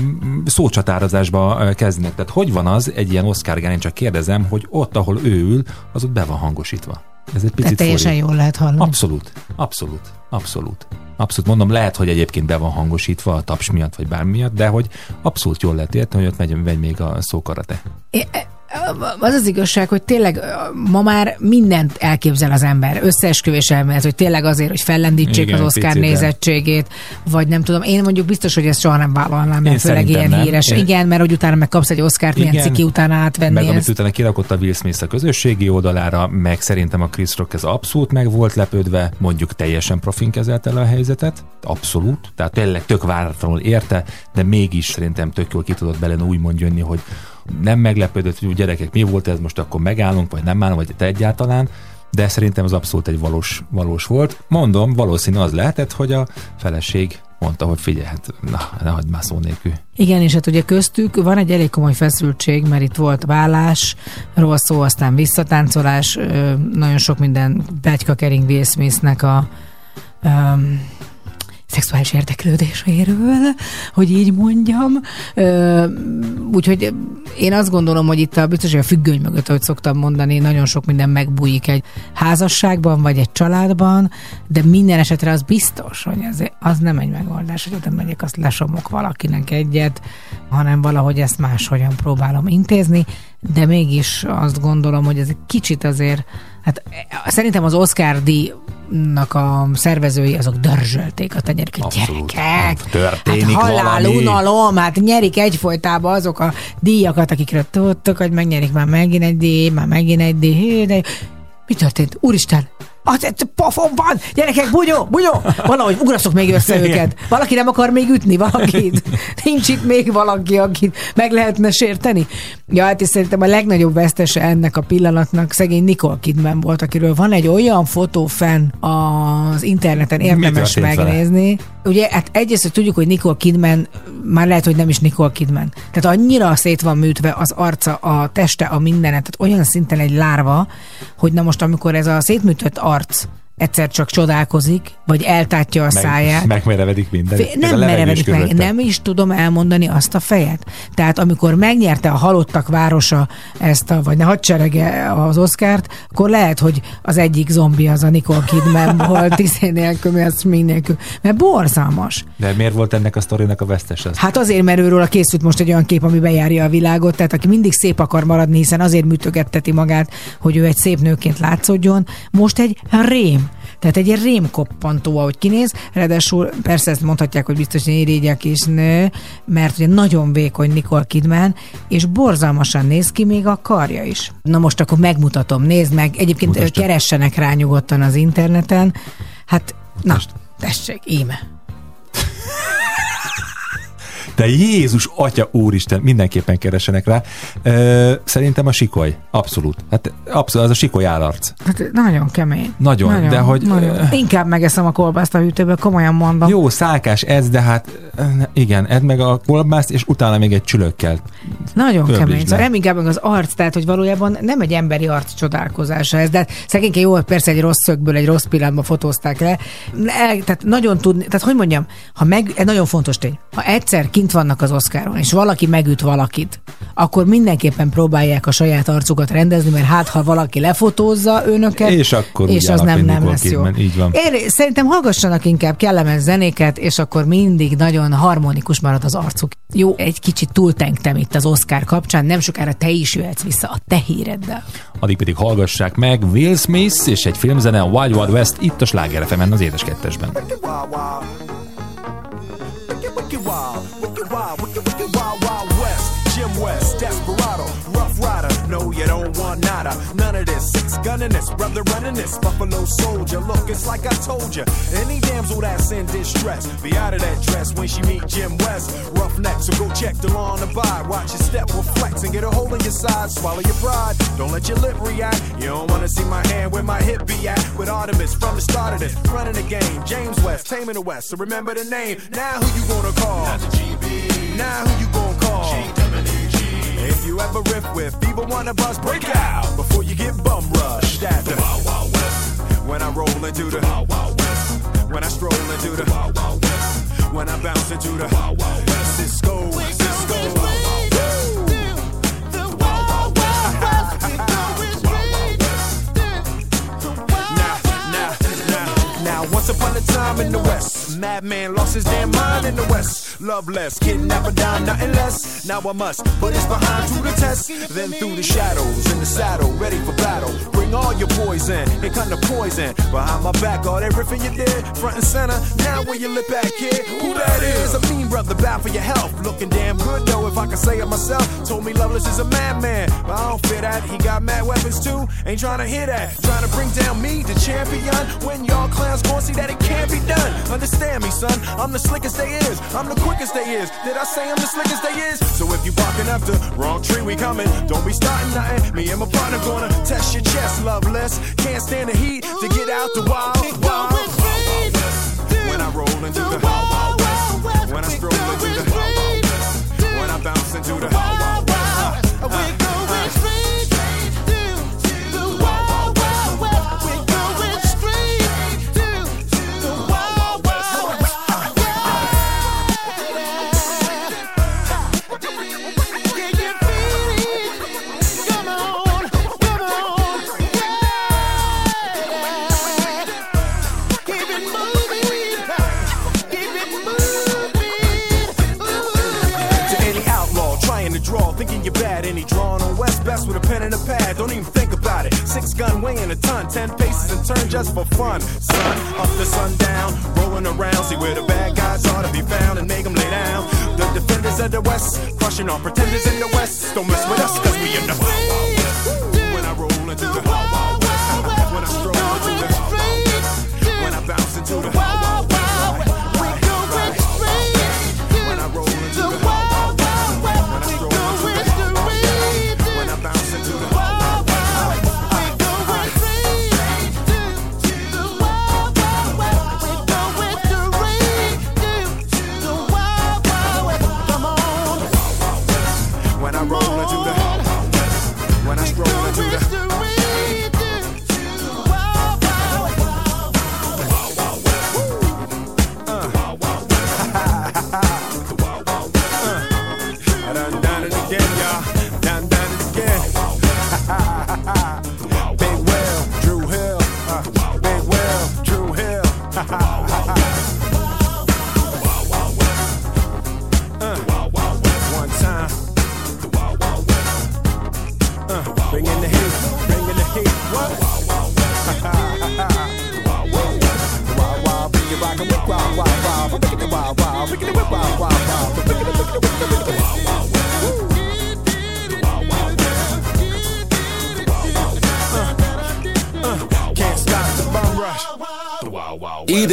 szócsatározásba ö, kezdenek. Tehát hogy van az egy ilyen Oscar én csak kérdezem, hogy ott, ahol ő ül, az ott be van hangosítva. Ez egy Tehát picit teljesen furé. jól lehet hallani. Abszolút, abszolút, abszolút. Abszolút mondom, lehet, hogy egyébként be van hangosítva a taps miatt, vagy bármi miatt, de hogy abszolút jól lehet érteni, hogy ott megy, megy még a szókarate. É- Az az igazság, hogy tényleg ma már mindent elképzel az ember. Összeesküvés elmélet, hogy tényleg azért, hogy fellendítsék Igen, az Oscar piciben. nézettségét, vagy nem tudom. Én mondjuk biztos, hogy ezt soha nem vállalnám, mert Én főleg ilyen nem. híres. Én- Igen, mert hogy utána megkapsz egy Oscárt, milyen ciki utána átvenni Meg amit ezt. utána kirakott a Will Smith a közösségi oldalára, meg szerintem a Chris Rock ez abszolút meg volt lepődve, mondjuk teljesen profin kezelte el a helyzetet, abszolút, tehát tényleg tök váratlanul érte, de mégis szerintem tök jól ki tudott belőle úgymond jönni, hogy nem meglepődött, hogy gyerekek, mi volt ez, most akkor megállunk, vagy nem állunk, vagy te egyáltalán, de szerintem az abszolút egy valós, valós volt. Mondom, valószínű az lehetett, hogy a feleség mondta, hogy figyelj, hát na, ne hagyd már szó nélkül. Igen, és hát ugye köztük van egy elég komoly feszültség, mert itt volt vállásról szó, aztán visszatáncolás, nagyon sok minden plegyka kering Will Smithnek a um, szexuális érdeklődéséről, hogy így mondjam. Úgyhogy én azt gondolom, hogy itt a, biztos, hogy a függöny mögött, ahogy szoktam mondani, nagyon sok minden megbújik egy házasságban, vagy egy családban, de minden esetre az biztos, hogy az, az nem egy megoldás, hogy oda megyek, azt lesomok valakinek egyet, hanem valahogy ezt máshogyan próbálom intézni, de mégis azt gondolom, hogy ez egy kicsit azért, hát szerintem az Oscar díjnak a szervezői azok dörzsölték a tenyerüket. Abszolút. Gyerekek! Történik hát halál, valami. unalom, hát nyerik egyfolytában azok a díjakat, akikről tudtok, hogy megnyerik már megint egy díj, már megint egy díj, de mi történt? Úristen, az egy pofon van! Gyerekek, bunyó, bunyó! Valahogy ugrasztok még össze őket. Valaki nem akar még ütni valakit? Nincs itt még valaki, akit meg lehetne sérteni? Ja, hát és szerintem a legnagyobb vesztese ennek a pillanatnak szegény Nicole Kidman volt, akiről van egy olyan fotó fenn az interneten, érdemes történt vele? megnézni. Ugye, hát egyrészt, hogy tudjuk, hogy Nicole Kidman, már lehet, hogy nem is Nicole Kidman. Tehát annyira szét van műtve az arca, a teste, a mindenet, tehát olyan szinten egy lárva, hogy na most, amikor ez a szétműtött arc egyszer csak csodálkozik, vagy eltátja a száját, Meg, megmerevedik minden. Fé- a nem merevedik meg, nem is tudom elmondani azt a fejet. Tehát amikor megnyerte a halottak városa ezt a, vagy ne hadserege az Oszkárt, akkor lehet, hogy az egyik zombi az a Nicole Kidman volt, tiszté nélkül, mind nélkül. Mert borzalmas. De miért volt ennek a sztorinak a vesztes? Az? Hát azért, mert őről készült most egy olyan kép, ami bejárja a világot, tehát aki mindig szép akar maradni, hiszen azért műtögetteti magát, hogy ő egy szép nőként látszódjon, most egy rém. Tehát egy ilyen rémkoppantó, ahogy kinéz, ráadásul persze ezt mondhatják, hogy biztos egy irigyek is nő, mert ugye nagyon vékony Nicole Kidman, és borzalmasan néz ki még a karja is. Na most akkor megmutatom, nézd meg, egyébként Mutasd keressenek rá nyugodtan az interneten, hát na, tessék, íme. De Jézus, Atya, Úristen, mindenképpen keresenek rá. Ö, szerintem a sikoly, abszolút. Hát abszolút, az a sikoly állarc. Hát nagyon kemény. Nagyon, de hogy- Nagyon. Inkább megeszem a kolbászt a hűtőből, komolyan mondom. Jó, szálkás ez, de hát ö, igen, edd meg a kolbászt, és utána még egy csülökkel. Nagyon Öblítsd kemény. Szóval nem inkább meg az arc, tehát hogy valójában nem egy emberi arc csodálkozása ez, de hát szegényke jó, persze egy rossz szögből, egy rossz pillanatban fotózták le. El, tehát nagyon tudni, tehát hogy mondjam, ha meg, ez nagyon fontos tény, ha egyszer kint vannak az Oscaron, és valaki megüt valakit, akkor mindenképpen próbálják a saját arcukat rendezni, mert hát ha valaki lefotózza önöket, És akkor és az nem, nem lesz jó. Így van. Én szerintem hallgassanak inkább kellemes zenéket, és akkor mindig nagyon harmonikus marad az arcuk. Jó, egy kicsit túltenktem itt az Oscar kapcsán, nem sokára te is jöhetsz vissza a te híreddel. Addig pedig hallgassák meg Will Smith és egy filmzene a Wild Wild West itt a Sláger az édes kettesben. You nada. None of this. Six gunning this, brother running this. Buffalo soldier. Look, it's like I told you. Any damsel that's in distress, be out of that dress when she meet Jim West. Rough neck, so go check the law on the by. Watch your step will flex and get a hold in your side. Swallow your pride. Don't let your lip react. You don't wanna see my hand where my hip be at. With Artemis from the start of this, running the game. James West, taming the West. So remember the name. Now who you gonna call? Now who you gonna call? You ever riff with fever one of us, break out before you get bum rushed at the Wild Wild West. When I roll into the Wild Wild West. When I stroll into the Wild Wild West. When I bounce into the Wild Wild West. Cisco, Cisco. Now, now, now, now, once upon a time in the West, madman lost his damn mind in the West. Love less, kidnapper down, nothing less. Now I must put his behind to the test. Then through the shadows, in the saddle, ready for battle. Bring all your poison, here kind of poison. Behind my back, all that riffing you did, front and center. Now where you lip back, kid? Who that is? A mean brother, bound for your health. Looking damn good though, if I can say it myself. Told me Loveless is a madman, but I don't fit that. He got mad weapons too. Ain't trying to hear that. Trying to bring down me, the champion. When y'all clowns gon' see that it can't be done. Understand me, son. I'm the slickest they is. I'm the quickest they is. Did I say I'm the slickest they is? So if you barking up the wrong tree, we coming. Don't be starting nothing. Me and my partner gonna test your chest, loveless. Can't stand the heat to get out the wild, wild. When I roll into the wild, wild west. When I stroll into the wild, wild west. When I bounce into the wild, wild weighing a ton, ten paces and turn just for fun. Sun up to sundown, rolling around. See where the bad guys are to be found and make them lay down. The defenders of the West, crushing all pretenders in the West. Don't mess with us, cause we in the Wild Wild West. When I roll into the Wild Wild West. When I stroll into the Wild Wild West. When I bounce into the Wild Wild West.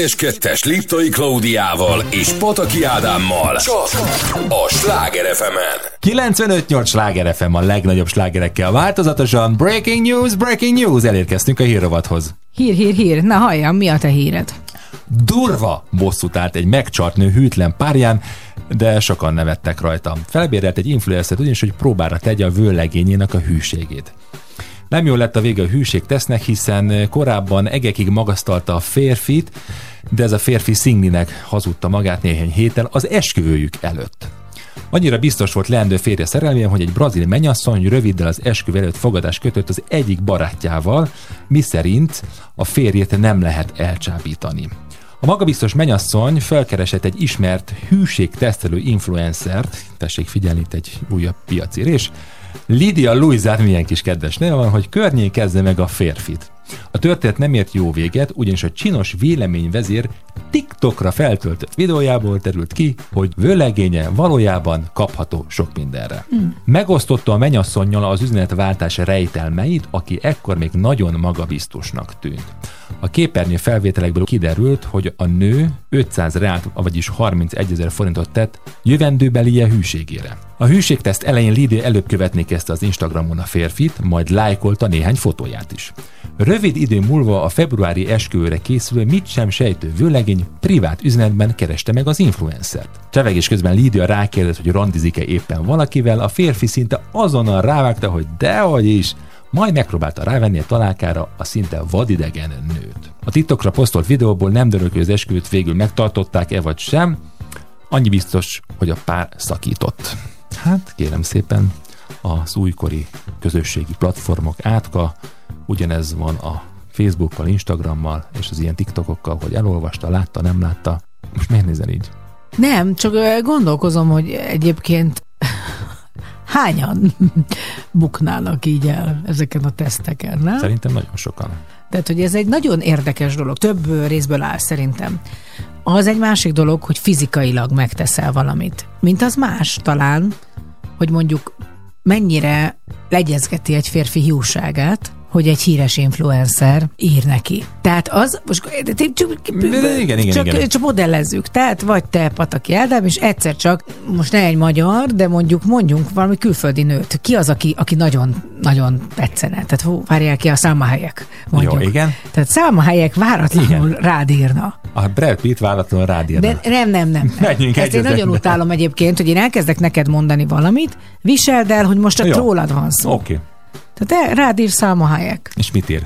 72-es Liptai Klaudiával és Pataki Ádámmal csak a Sláger fm 95-8 Sláger FM a legnagyobb slágerekkel változatosan. Breaking news, breaking news, elérkeztünk a hírrovathoz. Hír, hír, hír. Na halljam, mi a te híred? Durva bosszút állt egy megcsart nő hűtlen párján, de sokan nevettek rajta. Felbérelt egy influencert ugyanis, hogy próbára tegye a vőlegényének a hűségét. Nem jól lett a vége a hűség tesznek, hiszen korábban egekig magasztalta a férfit, de ez a férfi szinglinek hazudta magát néhány héttel az esküvőjük előtt. Annyira biztos volt leendő férje szerelmében, hogy egy brazil mennyasszony röviddel az esküvő előtt fogadás kötött az egyik barátjával, miszerint a férjét nem lehet elcsábítani. A magabiztos mennyasszony felkeresett egy ismert hűségtesztelő influencert, tessék figyelni, itt egy újabb piacérés, Lydia Luizát milyen kis kedves neve van, hogy környékezze meg a férfit. A történet nem ért jó véget, ugyanis a csinos véleményvezér TikTokra feltöltött videójából terült ki, hogy vőlegénye valójában kapható sok mindenre. Mm. Megosztotta a mennyasszonynal az üzenetváltás rejtelmeit, aki ekkor még nagyon magabiztosnak tűnt. A képernyő felvételekből kiderült, hogy a nő 500 reált, vagyis 31 ezer forintot tett jövendőbelie hűségére. A hűségteszt elején Lídia előbb követni kezdte az Instagramon a férfit, majd lájkolta néhány fotóját is. Rövid idő múlva a februári esküvőre készülő mit sem sejtő vőlegény privát üzenetben kereste meg az influencert. Csevegés közben Lídia rákérdezett, hogy randizik-e éppen valakivel, a férfi szinte azonnal rávágta, hogy dehogy is, majd megpróbálta rávenni a találkára a szinte vadidegen nőt. A TikTokra posztolt videóból nem derül ki, az esküvőt végül megtartották-e vagy sem, annyi biztos, hogy a pár szakított. Hát kérem szépen, az újkori közösségi platformok átka, ugyanez van a Facebookkal, Instagrammal és az ilyen TikTokokkal, hogy elolvasta, látta, nem látta. Most miért nézel így? Nem, csak gondolkozom, hogy egyébként hányan buknának így el ezeken a teszteken, nem? Szerintem nagyon sokan. Tehát, hogy ez egy nagyon érdekes dolog, több részből áll szerintem. Az egy másik dolog, hogy fizikailag megteszel valamit. Mint az más talán, hogy mondjuk mennyire legyezgeti egy férfi hiúságát, hogy egy híres influencer ír neki. Tehát az, most csak, igen, igen, csak, igen. csak modellezzük. Tehát vagy te, Pataki Ádám, és egyszer csak, most ne egy magyar, de mondjuk mondjunk valami külföldi nőt. Ki az, aki, aki nagyon, nagyon tetszene? Tehát hú, várjál ki a számahelyek, mondjuk. Jó, igen. Tehát számahelyek váratlanul Igen. rád írna. A Brad Pitt váratlanul rád írna. De nem, nem, nem. Menjünk Ezt én nagyon utálom egyébként, hogy én elkezdek neked mondani valamit, viseld el, hogy most csak Jó. rólad van szó. Oké. Okay. Tehát el- rád ír Számahelyek. És mit ír?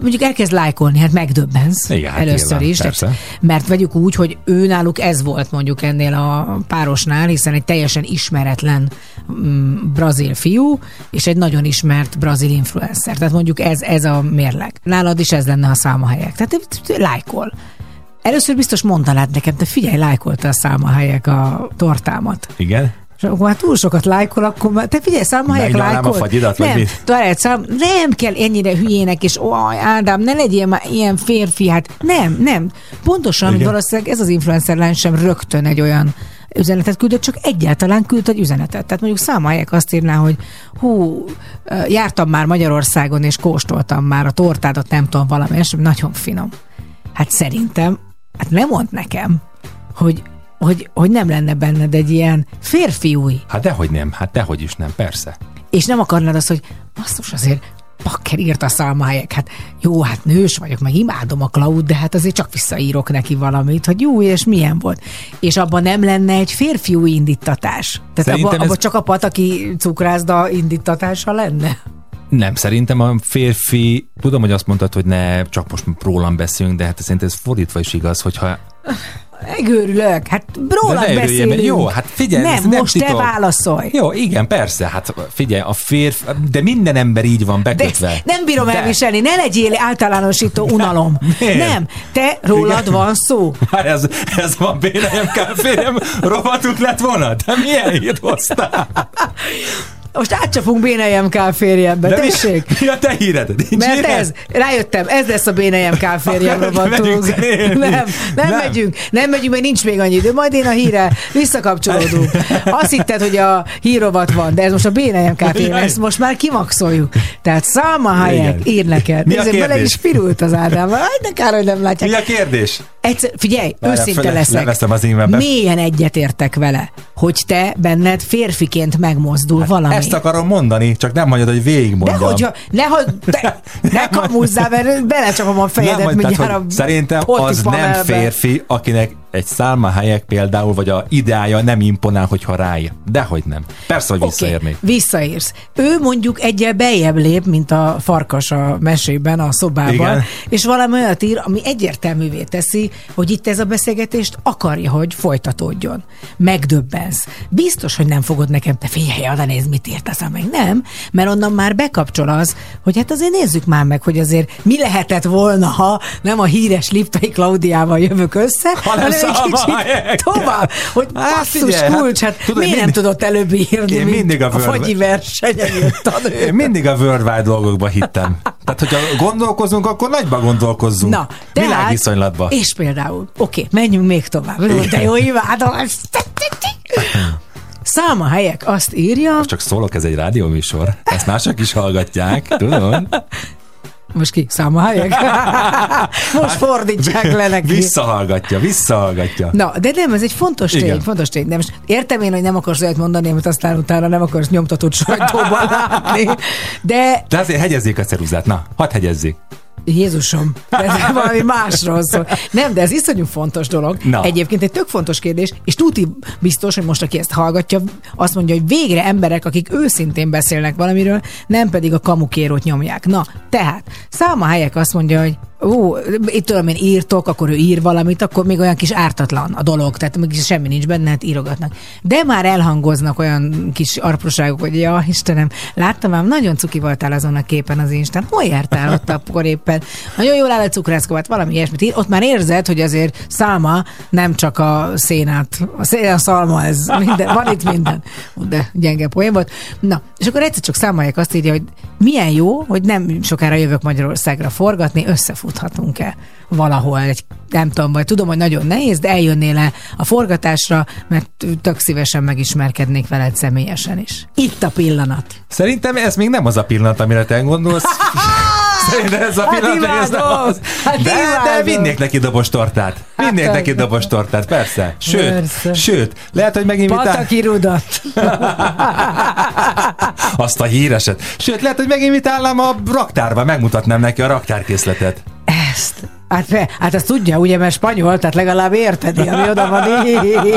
Mondjuk elkezd lájkolni, hát megdöbbensz Igen, hát először nyilván, is. persze. mert vegyük úgy, hogy ő náluk ez volt mondjuk ennél a párosnál, hiszen egy teljesen ismeretlen mm, brazil fiú, és egy nagyon ismert brazil influencer. Tehát mondjuk ez, ez a mérleg. Nálad is ez lenne a számahelyek. Tehát te lájkol. Először biztos mondanád nekem, te figyelj, lájkolta a számahelyek a tortámat. Igen? Akkor már túl sokat lájkol, akkor már, te figyelj, Megnyalnám lájkol. a fagyidat, nem, mit? Szám, nem kell ennyire hülyének, és ó, Ádám, ne legyél már ilyen férfi, hát nem, nem. Pontosan, Igen. valószínűleg ez az influencer lány sem rögtön egy olyan üzenetet küldött, csak egyáltalán küldött egy üzenetet. Tehát mondjuk számahelyek azt írná, hogy hú, jártam már Magyarországon, és kóstoltam már a tortádat, nem tudom, valami, és nagyon finom. Hát szerintem, hát nem mond nekem, hogy, hogy, hogy nem lenne benned egy ilyen férfiúj, Hát dehogy nem, hát dehogy is nem, persze. és nem akarnád azt, hogy basszus azért Pakker írt a szalmájek, hát jó, hát nős vagyok, meg imádom a Cloud, de hát azért csak visszaírok neki valamit, hogy jó, és milyen volt. És abban nem lenne egy férfiú indítatás. Tehát abban ez- abba csak a pataki cukrászda indítatása lenne. Nem, szerintem a férfi, tudom, hogy azt mondtad, hogy ne csak most rólam beszélünk, de hát szerintem ez fordítva is igaz, hogyha Megőrülök, hát róla De beszélünk. Jó, hát figyelj, nem, ez nem most titok. te válaszolj. Jó, igen, persze, hát figyelj, a férfi, de minden ember így van De bekötve. nem bírom De- elviselni, ne legyél általánosító unalom. Miért? Nem, te rólad Igen. van szó. Hát ez, ez van bérejem, férjem, rovatuk lett volna? De milyen hírt hoztál? most átcsapunk BNMK férjembe, De mi- tessék. Mi a te híred? Nincs Mert híred? ez, rájöttem, ez lesz a BNMK férjem Megyünk rovatunk. Nem, nem, nem, megyünk, nem megyünk, mert nincs még annyi idő. Majd én a híre visszakapcsolódunk. Azt hitted, hogy a hírovat van, de ez most a BNMK férjem, Jaj. ezt most már kimaxoljuk. Tehát Salma Hayek ír neked. Mi a Nézzük, bele is pirult az Ádám. Aj, de kár, hogy nem látják. Mi a kérdés? Egyszer, figyelj, Várjál, őszinte fele- leszek. leveszem az e-mailbe. Mélyen egyetértek vele, hogy te benned férfiként megmozdul valami. Ezt akarom mondani, csak nem hagyod, hogy végigmondjam. Nehogy, ha- nehogy, te, ne kamuzzál, mert belecsapom a fejedet hogy- tehát, mindjárt hogy a Szerintem az nem férfi, akinek egy Salma Hayek például, vagy a ideája nem imponál, hogyha ráír. Dehogy nem. Persze, hogy visszaérnék. Okay, visszaírsz. Ő mondjuk egyel bejebb lép, mint a farkas a mesében, a szobában, Igen. és valami olyat ír, ami egyértelművé teszi, hogy itt ez a beszélgetést akarja, hogy folytatódjon. Megdöbbensz. Biztos, hogy nem fogod nekem, te figyelj, oda nézd, mit írt aztán meg. Nem, mert onnan már bekapcsol az, hogy hát azért nézzük már meg, hogy azért mi lehetett volna, ha nem a híres Liptai Klaudiával jövök össze, Hanem hanem egy kicsit tovább, hogy Hát basszus hát kulcs, hát tudod, miért nem tudott előbb írni, mindig a a fagyi versenyen. Én mindig a worldwide dolgokba hittem. Tehát, hogyha gondolkozunk, akkor nagyba gondolkozzunk. Na, tehát, Világviszonylatba. És például, oké, menjünk még tovább. De jó, imádom. Száma helyek azt írja, Csak szólok, ez egy rádióműsor. Ezt mások is hallgatják, tudod? Most ki, száma helyek? Most fordítsák le neki. Visszahallgatja, visszahallgatja. Na, de nem, ez egy fontos tény, Igen. fontos tény. De most értem én, hogy nem akarsz olyat mondani, amit aztán utána nem akarsz nyomtatott sajtóban látni, de De azért hegyezzék a ceruzát. Na, hadd hegyezzék. Jézusom, ez valami másról szól. Nem, de ez iszonyú fontos dolog. Na. Egyébként egy tök fontos kérdés, és tuti biztos, hogy most aki ezt hallgatja, azt mondja, hogy végre emberek, akik őszintén beszélnek valamiről, nem pedig a kamukérót nyomják. Na, tehát, Száma Hayek azt mondja, hogy ó, itt tudom én írtok, akkor ő ír valamit, akkor még olyan kis ártatlan a dolog, tehát még semmi nincs benne, hát írogatnak. De már elhangoznak olyan kis arproságok, hogy ja, Istenem, láttam ám, nagyon cuki voltál azon a képen az Instán. Hol jártál ott akkor éppen? Nagyon jól áll a cukrászkovat, valami ilyesmit ír. Ott már érzed, hogy azért száma nem csak a szénát, a szén, a szalma, ez minden, van itt minden. De gyenge poén volt. Na, és akkor egyszer csak számolják azt írja, hogy milyen jó, hogy nem sokára jövök Magyarországra forgatni, összefuthatunk-e valahol, egy, nem tudom, vagy tudom, hogy nagyon nehéz, de eljönnél le a forgatásra, mert tök szívesen megismerkednék veled személyesen is. Itt a pillanat. Szerintem ez még nem az a pillanat, amire te gondolsz. Szerintem ez a Hát pillanat, ez nem az. Hát De, de vinnék neki dobos tortát. Vinnék Hát, neki dobos tortát, persze. Sőt, Persze. sőt, lehet, hogy meginvitál Pataki rudat. azt a híreset. Sőt, lehet, hogy meginvitálnám a raktárba, megmutatnám neki a raktárkészletet. Hát, hát azt tudja, ugye, mert spanyol, tehát legalább érted, ami oda van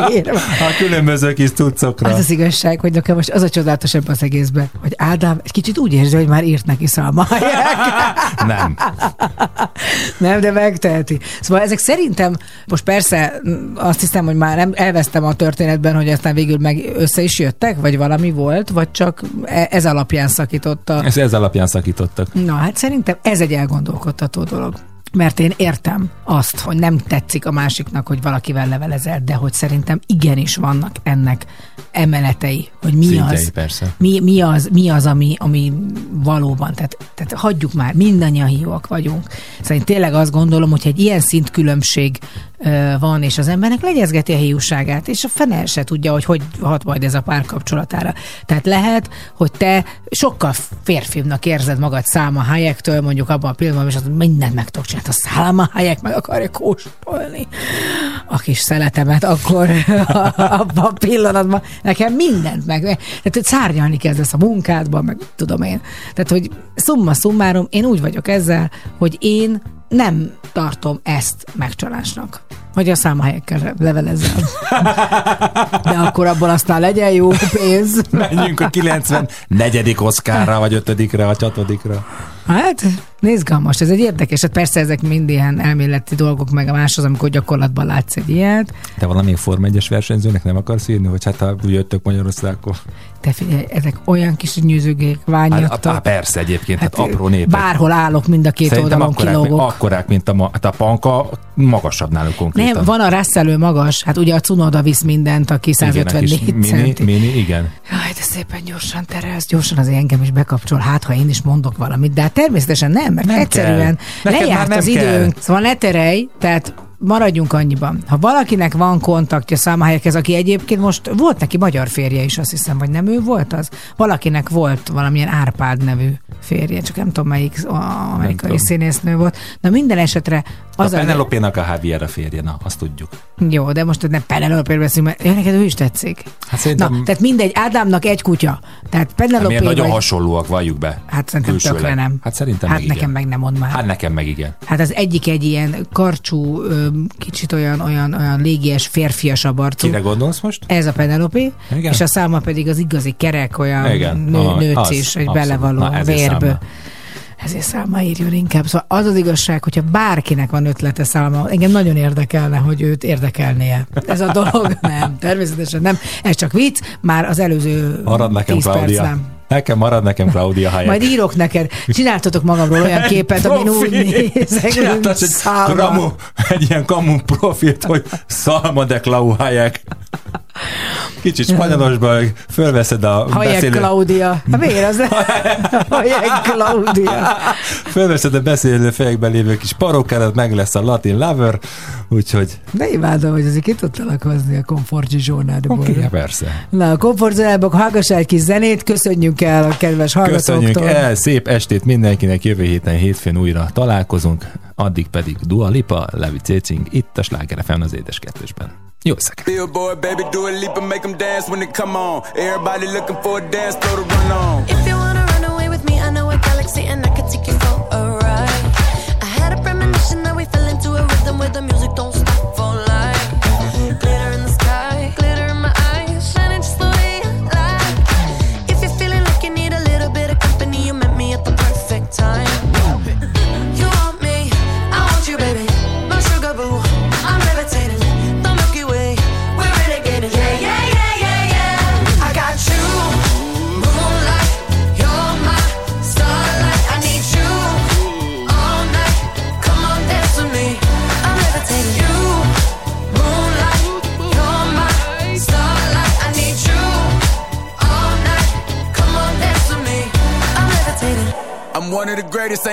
írva. A különböző kis cuccokra. Az az igazság, hogy nekem most az a csodálatos ebben az egészben, hogy Ádám egy kicsit úgy érzi, hogy már írt neki Salma Hayek. Nem. Nem, de megteheti. Szóval ezek szerintem, most persze azt hiszem, hogy már nem elvesztem a történetben, hogy aztán végül meg össze is jöttek, vagy valami volt, vagy csak e- ez alapján szakította. Ez, ez alapján szakítottak. Na, hát szerintem ez egy elgondolkodtató dolog. Mert én értem azt, hogy nem tetszik a másiknak, hogy valakivel levelezel, de hogy szerintem igenis vannak ennek emeletei, hogy mi Szintjei, az, persze. mi, mi az, mi az ami, ami valóban, tehát, tehát hagyjuk már, mindannyian hiúak vagyunk. Szóval én tényleg azt gondolom, hogy egy ilyen szintkülönbség ö, van, és az embernek legyezgeti a hiúságát, és a fene se tudja, hogy hogy hat majd ez a párkapcsolatára. Tehát lehet, hogy te sokkal férfibbnak érzed magad Száma Hayektől, mondjuk abban a pillanatban, és azt mindent meg tudok csinálni, a Száma Hayek meg akarja kóstolni a kis szeletemet, akkor abban a pillanatban nekem mindent meg. Tehát, hogy szárnyalni kezdesz a munkádban, meg tudom én. Tehát, hogy szumma szummárom, én úgy vagyok ezzel, hogy én nem tartom ezt megcsalásnak. Hogy a számahelyekkel levelezzem. De akkor abból aztán legyen jó pénz. Menjünk a 94. oszkárra, vagy 5. vagy 6. Hát, Izgalmas, ez egy érdekes, hát persze ezek mind ilyen elméleti dolgok, meg a más az, amikor gyakorlatban látsz egy ilyet. Te valamelyik Forma 1-es versenyzőnek nem akarsz írni, hogy hát ha úgy jöttök Magyarországról? Te figyelj, ezek olyan kis nyűzőgék, Hát, ványattak. hát, persze egyébként, hát, apró népek. Bárhol állok, mind a két Szerintem oldalon akkorák, kilógok. akkorák, mint a, hát a panka, magasabb náluk konkrétan. Nem, van a Russell, ő magas, hát ugye a Cunoda visz mindent, aki Igen, a 154 kis mini, mini, igen. Jaj, de szépen gyorsan terelsz, gyorsan azért engem is bekapcsol, hát ha én is mondok valamit, de hát természetesen nem, mert Nem egyszerűen kell. Neked lejárt az kell. időnk, szóval ne terelj, tehát maradjunk annyiban. Ha valakinek van kontaktja Számahelyekhez, aki egyébként most volt neki magyar férje is, azt hiszem, vagy nem ő volt az? Valakinek volt valamilyen Árpád nevű férje, csak nem tudom melyik a amerikai tudom. színésznő volt. Na minden esetre Az a a, Penelope-nak a Javier a férje, na, azt tudjuk. jó, de most nem Penelope-ről beszélünk, mert ja, neked ő is tetszik. Hát szerintem Na, tehát mindegy, Ádámnak egy kutya. Tehát hát Penelope milyen nagyon vagy... hasonlóak, valljuk be. Hát szerintem Külsőleg. tökre nem. Hát szerintem Hát meg nekem igen. meg nem mond már. Hát nekem meg igen. Hát az egyik egy ilyen karcsú, kicsit olyan, olyan, olyan légies, férfiasabb arcú. Kire gondolsz most? Ez a Penelope, Igen. és a száma pedig az igazi kerek, olyan Igen. nő, Ah, nőc az, is, egy belevaló Na, vérből. Ezért száma írjon inkább. Szóval az az igazság, hogyha bárkinek van ötlete száma, engem nagyon érdekelne, hogy őt érdekelnie. Ez a dolog nem, természetesen nem. Ez csak vicc, már az előző Marad nekem 10 perc Claudia. nem. Nekem marad nekem Claudia Hayek. Majd írok neked. Csináltatok magamról olyan képet, amin úgy nézek, mint Csináltass egy, kamu, egy ilyen kamu profilt, hogy Salma de Clau Hayek. Kicsit spanyolosban fölveszed a Hayek beszélő... Claudia. Hát miért az? Hayek Claudia. Fölveszed a beszélő fejekbe lévő kis parókádat, meg lesz a latin lover, úgyhogy De imádom, hogy azért ki tudtalak hozni a komfort zsónádból. oké, okay, persze. Na, a komfortzónából hallgass egy kis zenét, köszönjük el a kedves Köszönjük hallgatóktól. el, szép estét mindenkinek, jövő héten hétfőn újra találkozunk, addig pedig Dua Lipa, Levi Cécing, itt a Sláger FM az édes kettősben. Jó éjszakát! Billboard, baby, do a leap and make them dance when they come on. Everybody looking for a dance floor to run on. If you wanna run away with me, I know a galaxy and I can take you for a ride. I had a premonition that we fell into a rhythm where the music don't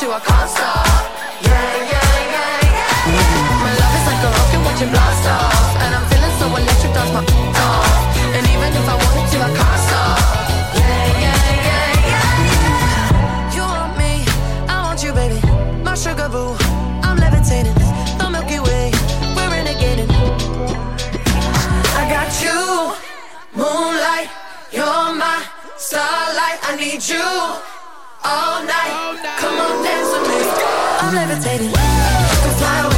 To, can't stop. Yeah, yeah, yeah, yeah. My love is like a rocket, watch it blast off. And I'm feeling so electric, dance my off. And even if I wanted to, I can't stop. Yeah, yeah, yeah, yeah. You want me, I want you, baby. My sugar boo, I'm levitating. The Milky Way, we're renegading. I got you, moonlight. You're my starlight. I need you all night. Come on, dance with me. I'm levitating. Whoa. Fly away.